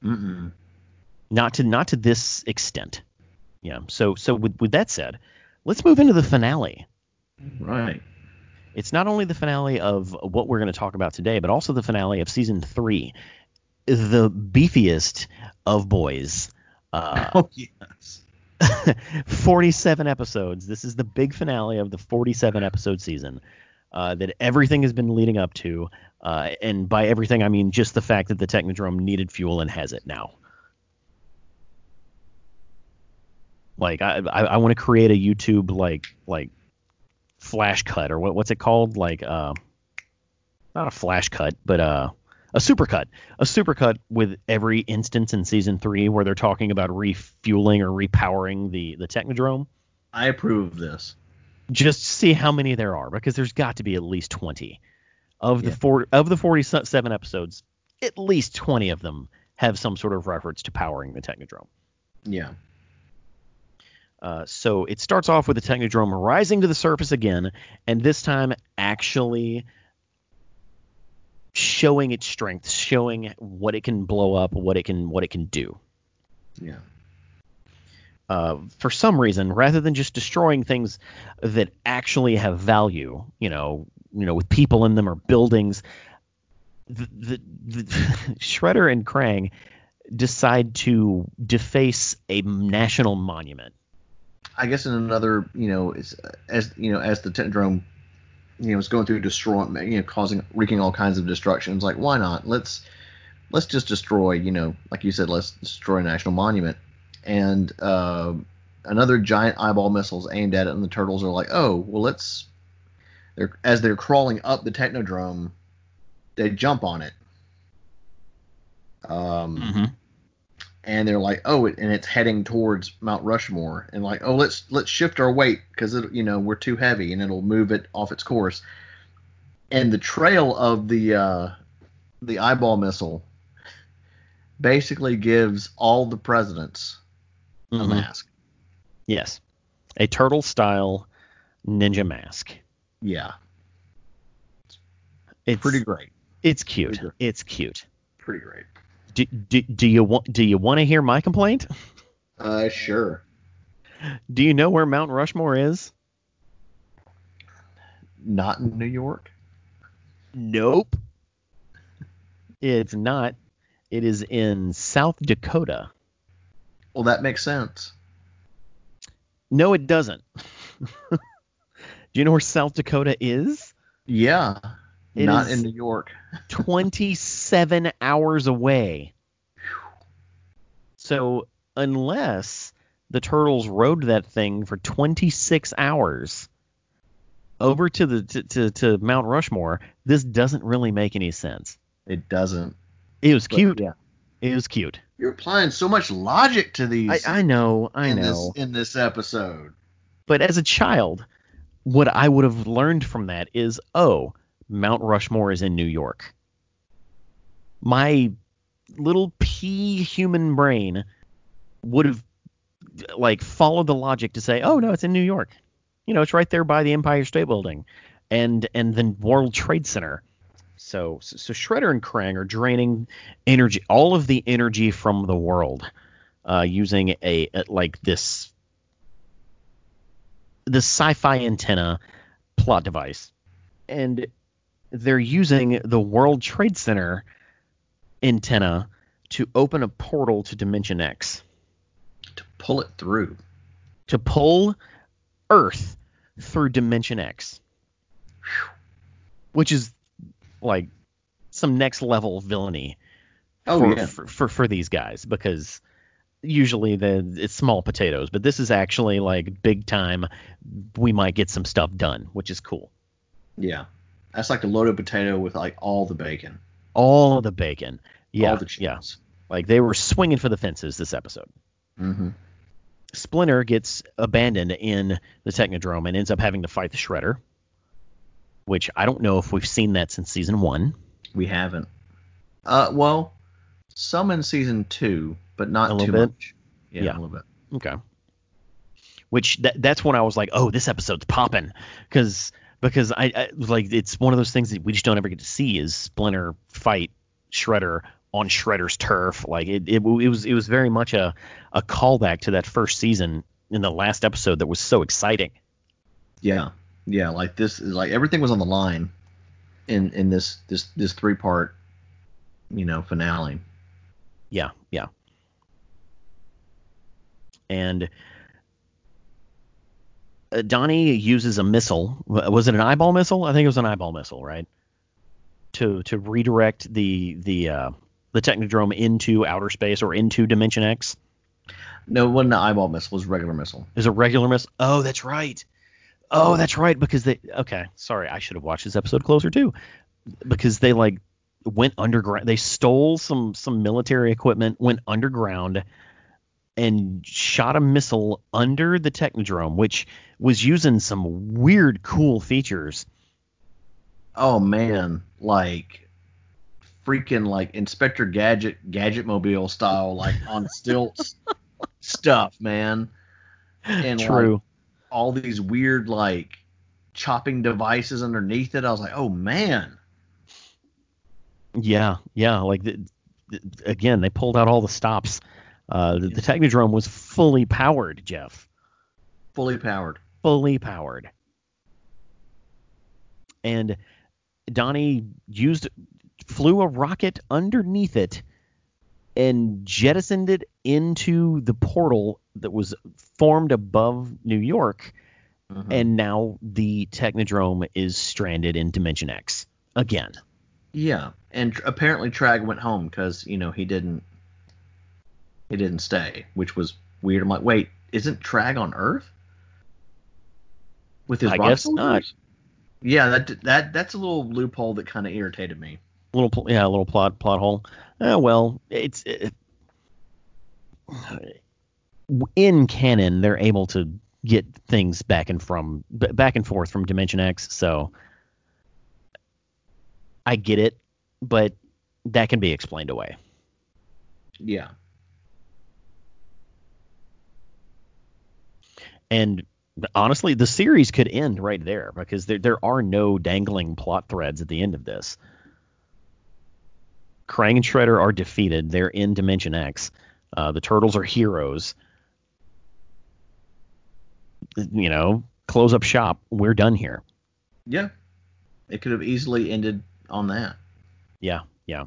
Mm-mm. not to not to this extent yeah so so with with that said let's move into the finale Right. It's not only the finale of what we're going to talk about today, but also the finale of season three, the beefiest of boys. Uh, Oh yes. 47 episodes. This is the big finale of the 47 episode season uh, that everything has been leading up to. Uh, and by everything, I mean just the fact that the Technodrome needed fuel and has it now. Like I, I, I want to create a YouTube like like flash cut or what what's it called like uh not a flash cut but uh a supercut, a supercut with every instance in season three where they're talking about refueling or repowering the the technodrome I approve of this. just see how many there are because there's got to be at least 20 of the Yeah. four of the 47 episodes at least 20 of them have some sort of reference to powering the technodrome Yeah. Uh, so it starts off with the Technodrome rising to the surface again, and this time actually showing its strength, showing what it can blow up, what it can what it can do. Yeah. Uh, for some reason, rather than just destroying things that actually have value, you know, you know, with people in them or buildings, the, the, the Shredder and Krang decide to deface a national monument. I guess in another, you know, as you know, as the Technodrome, you know, is going through destroying, you know, causing, wreaking all kinds of destruction. It's like, why not? Let's let's just destroy, you know, like you said, let's destroy a national monument. And uh, another giant eyeball missile's aimed at it, and the turtles are like, oh, well, let's. They're as they're crawling up the Technodrome, they jump on it. Um, and they're like, oh, it, and it's heading towards Mount Rushmore, and like, oh, let's let's shift our weight because it, you know, we're too heavy, and it'll move it off its course. And the trail of the uh, the eyeball missile basically gives all the presidents a Mhm. mask. Yes, a turtle style ninja mask. Yeah, It's pretty great. It's cute. Pretty It's cute. Pretty great. Do, do, do you want do you want to hear my complaint? Uh, sure. Do you know where Mount Rushmore is? Not in New York. Nope. It's not. It is in South Dakota. Well, that makes sense. No, it doesn't. do you know where South Dakota is? Yeah, It not in New York. 27 hours away. So, unless the turtles rode that thing for 26 hours over to the to, to, to Mount Rushmore, this doesn't really make any sense. It doesn't. It was But, cute. yeah. It was cute. You're applying so much logic to these. I, I know, I in know. This, in this episode. But as a child, what I would have learned from that is, oh, Mount Rushmore is in New York. My little pea human brain would have like followed the logic to say, oh no, it's in New York. You know, it's right there by the Empire State Building and and the World Trade Center. So so Shredder and Krang are draining energy, all of the energy from the world, uh, using a, a like this the sci-fi antenna plot device, and they're using the World Trade Center antenna to open a portal to Dimension X To pull it through. to pull Earth through Dimension X, which is like some next level villainy Oh for, yeah. for, for for these guys because usually the it's small potatoes, but this is actually like big time. We might get some stuff done, which is cool. Yeah. That's like a loaded potato with like all the bacon. All the bacon, yeah, all the cheese. yeah. Like they were swinging for the fences this episode. Mm-hmm. Splinter gets abandoned in the Technodrome and ends up having to fight the Shredder, which I don't know if we've seen that since season one. We haven't. Uh, well, some in season two, but not A little too bit? much. Yeah, Yeah. a little bit. Okay. Which that, that's when I was like, oh, this episode's popping because because I, I like it's one of those things that we just don't ever get to see is Splinter fight Shredder on Shredder's turf. Like it, it, it was it was very much a a callback to that first season in the last episode that was so exciting. Yeah, yeah. Like this is like everything was on the line in in this this this three part, you know, finale. Yeah, yeah. And Donnie uses a missile. Was it an eyeball missile? I think it was an eyeball missile, right? To to redirect the the uh, the Technodrome into outer space or into Dimension X. No, it wasn't an eyeball missile. It was a regular missile. Is a regular missile? Oh, that's right. Oh, that's right. Because they okay. Sorry, I should have watched this episode closer too. Because they like went underground. They stole some some military equipment, went underground, and shot a missile under the Technodrome, which was using some weird, cool features. Oh man, like freaking like Inspector Gadget Gadget Mobile style, like on stilts stuff, man. And like, True. all these weird like chopping devices underneath it. I was like, oh man. Yeah, yeah. Like the, the- again, they pulled out all the stops. Uh, the, the Technodrome was fully powered, Jeff. Fully powered. fully powered. And Donnie used flew a rocket underneath it and jettisoned it into the portal that was formed above New York Mhm. and now the Technodrome is stranded in Dimension X again. yeah, and tr- apparently Trag went home because you know he didn't he didn't stay, which was weird. I'm like, wait, isn't Trag on Earth? With his I rock guess not. Yeah, that that that's a little loophole that kind of irritated me. little yeah, a little plot plot hole. Uh, well, it's it, in canon they're able to get things back and from back and forth from Dimension X, so I get it, but that can be explained away. Yeah. And honestly, the series could end right there because there there are no dangling plot threads at the end of this. Krang and Shredder are defeated. They're in Dimension X. Uh, the turtles are heroes. You know, close up shop. We're done here. Yeah, it could have easily ended on that. Yeah, yeah.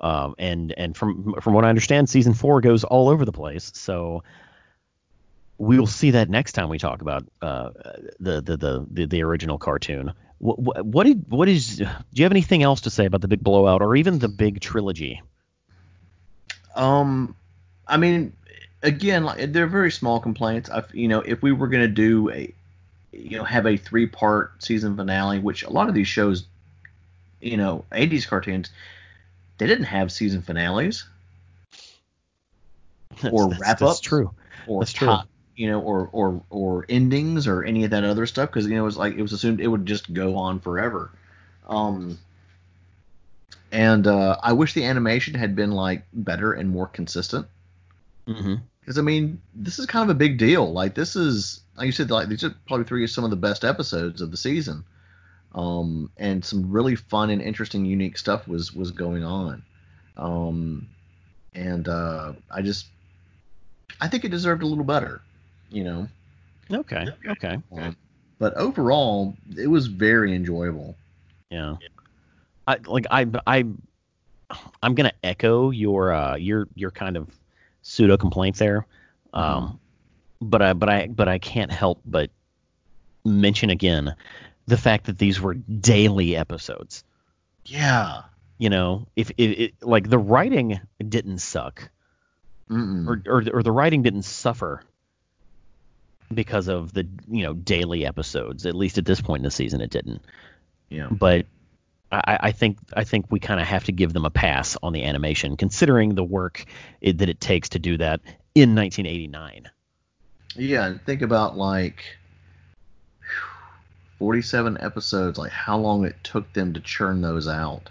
Um, and and from from what I understand, season four goes all over the place. So we will see that next time we talk about uh, the, the, the the the original cartoon. What what, what, did, what is? Do you have anything else to say about the big blowout or even the big trilogy? Um, I mean, again, like, they're very small complaints. I, you know, if we were gonna do a, you know, have a three part season finale, which a lot of these shows, you know, 80s cartoons, they didn't have season finales or That's- wrap That's true. or That's true. top, you know, or or or endings or any of that other stuff because you know it was like it was assumed it would just go on forever. Um, and uh, I wish the animation had been like better and more consistent because I mean this is kind of a big deal. Like this is like you said, like these are probably three of some of the best episodes of the season. Um, and some really fun and interesting, unique stuff was was going on. Um, and uh, I just I think it deserved a little better, you know. Okay. Okay. Um, but overall, it was very enjoyable. Yeah. I like I I I'm gonna echo your uh your your kind of pseudo complaint there. Um but I but I but I can't help but mention again the fact that these were daily episodes. Yeah. You know, if it, it like the writing didn't suck Mm-mm. or, or or the writing didn't suffer because of the you know daily episodes. At least at this point in the season, it didn't. yeah. but I, I think I think we kind of have to give them a pass on the animation, considering the work it, that it takes to do that in 1989. Yeah. And think about like 47 episodes, like how long it took them to churn those out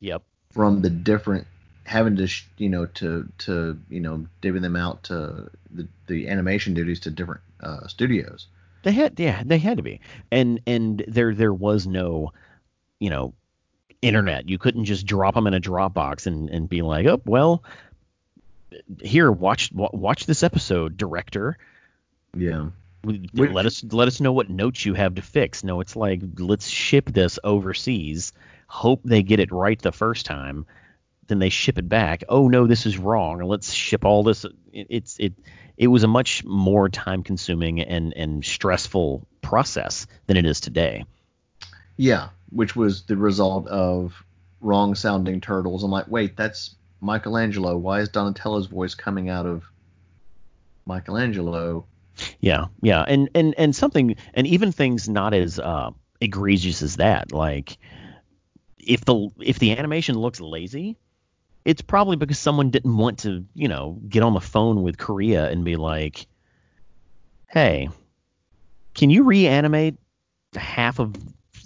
Yep. from the different having to sh- you know to to you know divvy them out to the, the animation duties to different uh, studios. They had yeah, they had to be. And and there there was no, you know, internet. You couldn't just drop them in a Dropbox and and be like, "Oh, well, here watch wa- watch this episode, director." Yeah. Let Which- us let us know what notes you have to fix. No, it's like let's ship this overseas. Hope they get it right the first time. Then they ship it back. Oh no, this is wrong. Let's ship all this. It, it's it. It was a much more time consuming and and stressful process than it is today. Yeah, which was the result of wrong sounding turtles. I'm like, wait, that's Michelangelo. Why is Donatello's voice coming out of Michelangelo? Yeah, yeah, and and and something, and even things not as uh, egregious as that. Like, if the if the animation looks lazy, it's probably because someone didn't want to, you know, get on the phone with Korea and be like, "Hey, can you reanimate half of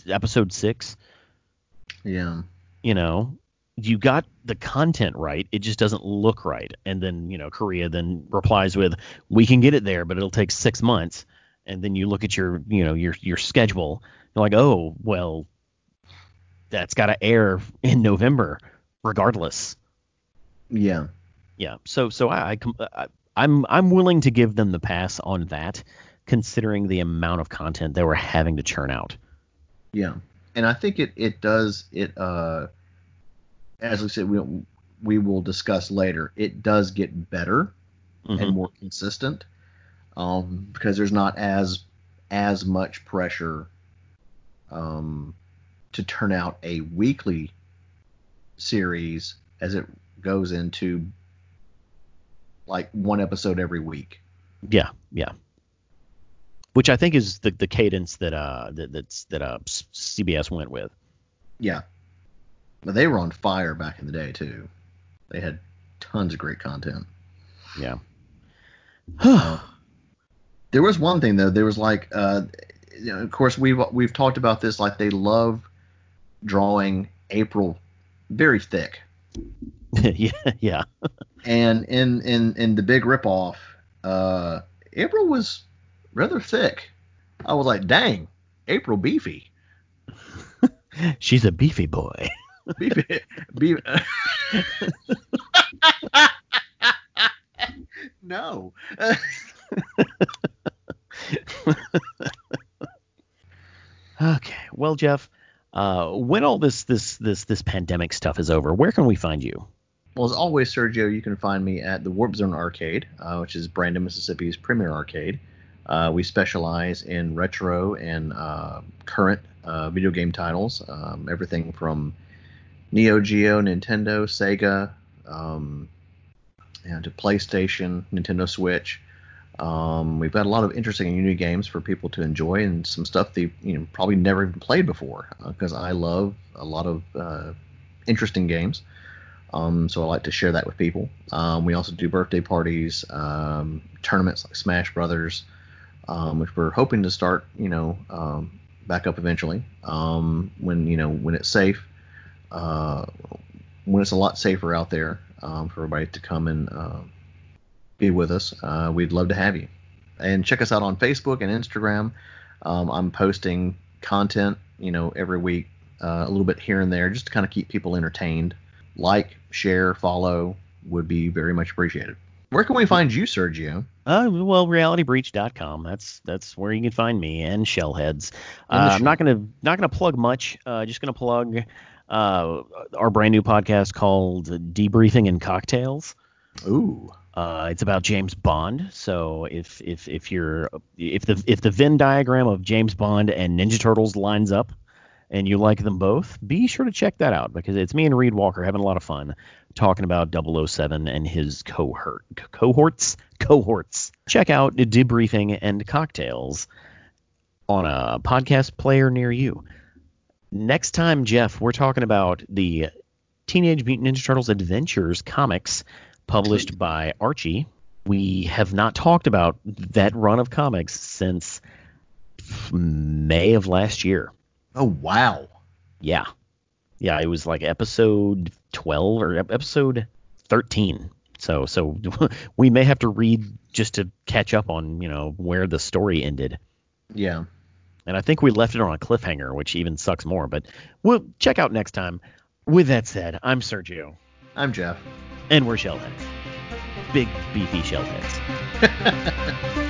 episode six? Yeah. You know, you got the content right. It just doesn't look right." And then, you know, Korea then replies with, "We can get it there, but it'll take six months." And then you look at your, you know, your your schedule. You're like, "Oh, well, that's got to air in November, regardless." Yeah. Yeah. So so I, I I'm I'm willing to give them the pass on that, considering the amount of content they were having to churn out. Yeah. And I think it, it does it uh as we said we we will discuss later, it does get better Mhm. and more consistent. Um, because there's not as as much pressure um to turn out a weekly series as it goes into like one episode every week. Yeah, yeah. Which I think is the the cadence that uh that that's that uh CBS went with. Yeah. But they were on fire back in the day too. They had tons of great content. Yeah. There was one thing though. There was like, uh, you know, of course we've we've talked about this. Like they love drawing April very thick, yeah, yeah. and in in in the big ripoff, uh, April was rather thick. I was like, dang, April beefy. She's a beefy boy. beefy. beefy. no. okay. Well, Jeff, uh, when all this this this this pandemic stuff is over, where can we find you? Well, as always, Sergio, you can find me at the Warp Zone Arcade, uh, which is Brandon, Mississippi's premier arcade. Uh, we specialize in retro and uh, current uh, video game titles, um, everything from Neo Geo, Nintendo, Sega, um, and to PlayStation, Nintendo Switch. Um, we've got a lot of interesting and unique games for people to enjoy, and some stuff they you know probably never even played before. Because uh, I love a lot of uh, interesting games, um, so I like to share that with people. Um, we also do birthday parties, um, tournaments like Smash Brothers, um, which we're hoping to start, you know, um, back up eventually when you know when it's safe, uh, when it's a lot safer out there for everybody to come and uh, be with us. Uh, we'd love to have you. And check us out on Facebook and Instagram. Um, I'm posting content, you know, every week, uh, a little bit here and there, just to kind of keep people entertained. Like, share, follow would be very much appreciated. Where can we find you, Sergio? Uh, well, realitybreach.com. That's that's where you can find me and Shellheads. Uh, I'm not gonna not gonna plug much. Uh, just gonna plug uh, our brand new podcast called Debriefing and Cocktails. Ooh. Uh, it's about James Bond. So if if if you're if the if the Venn diagram of James Bond and Ninja Turtles lines up, and you like them both, be sure to check that out because it's me and Reed Walker having a lot of fun talking about 007 and his cohort cohorts cohorts. Check out debriefing and cocktails on a podcast player near you. Next time, Jeff, we're talking about the Teenage Mutant Ninja Turtles Adventures comics published by Archie. We have not talked about that run of comics since May of last year. Oh wow. Yeah. Yeah, it was like episode 12 or episode 13. So so we may have to read just to catch up on, you know, where the story ended. Yeah. And I think we left it on a cliffhanger, which even sucks more, but we'll check out next time. With that said, I'm Sergio. I'm Jeff. And we're shellheads. Big, beefy shellheads.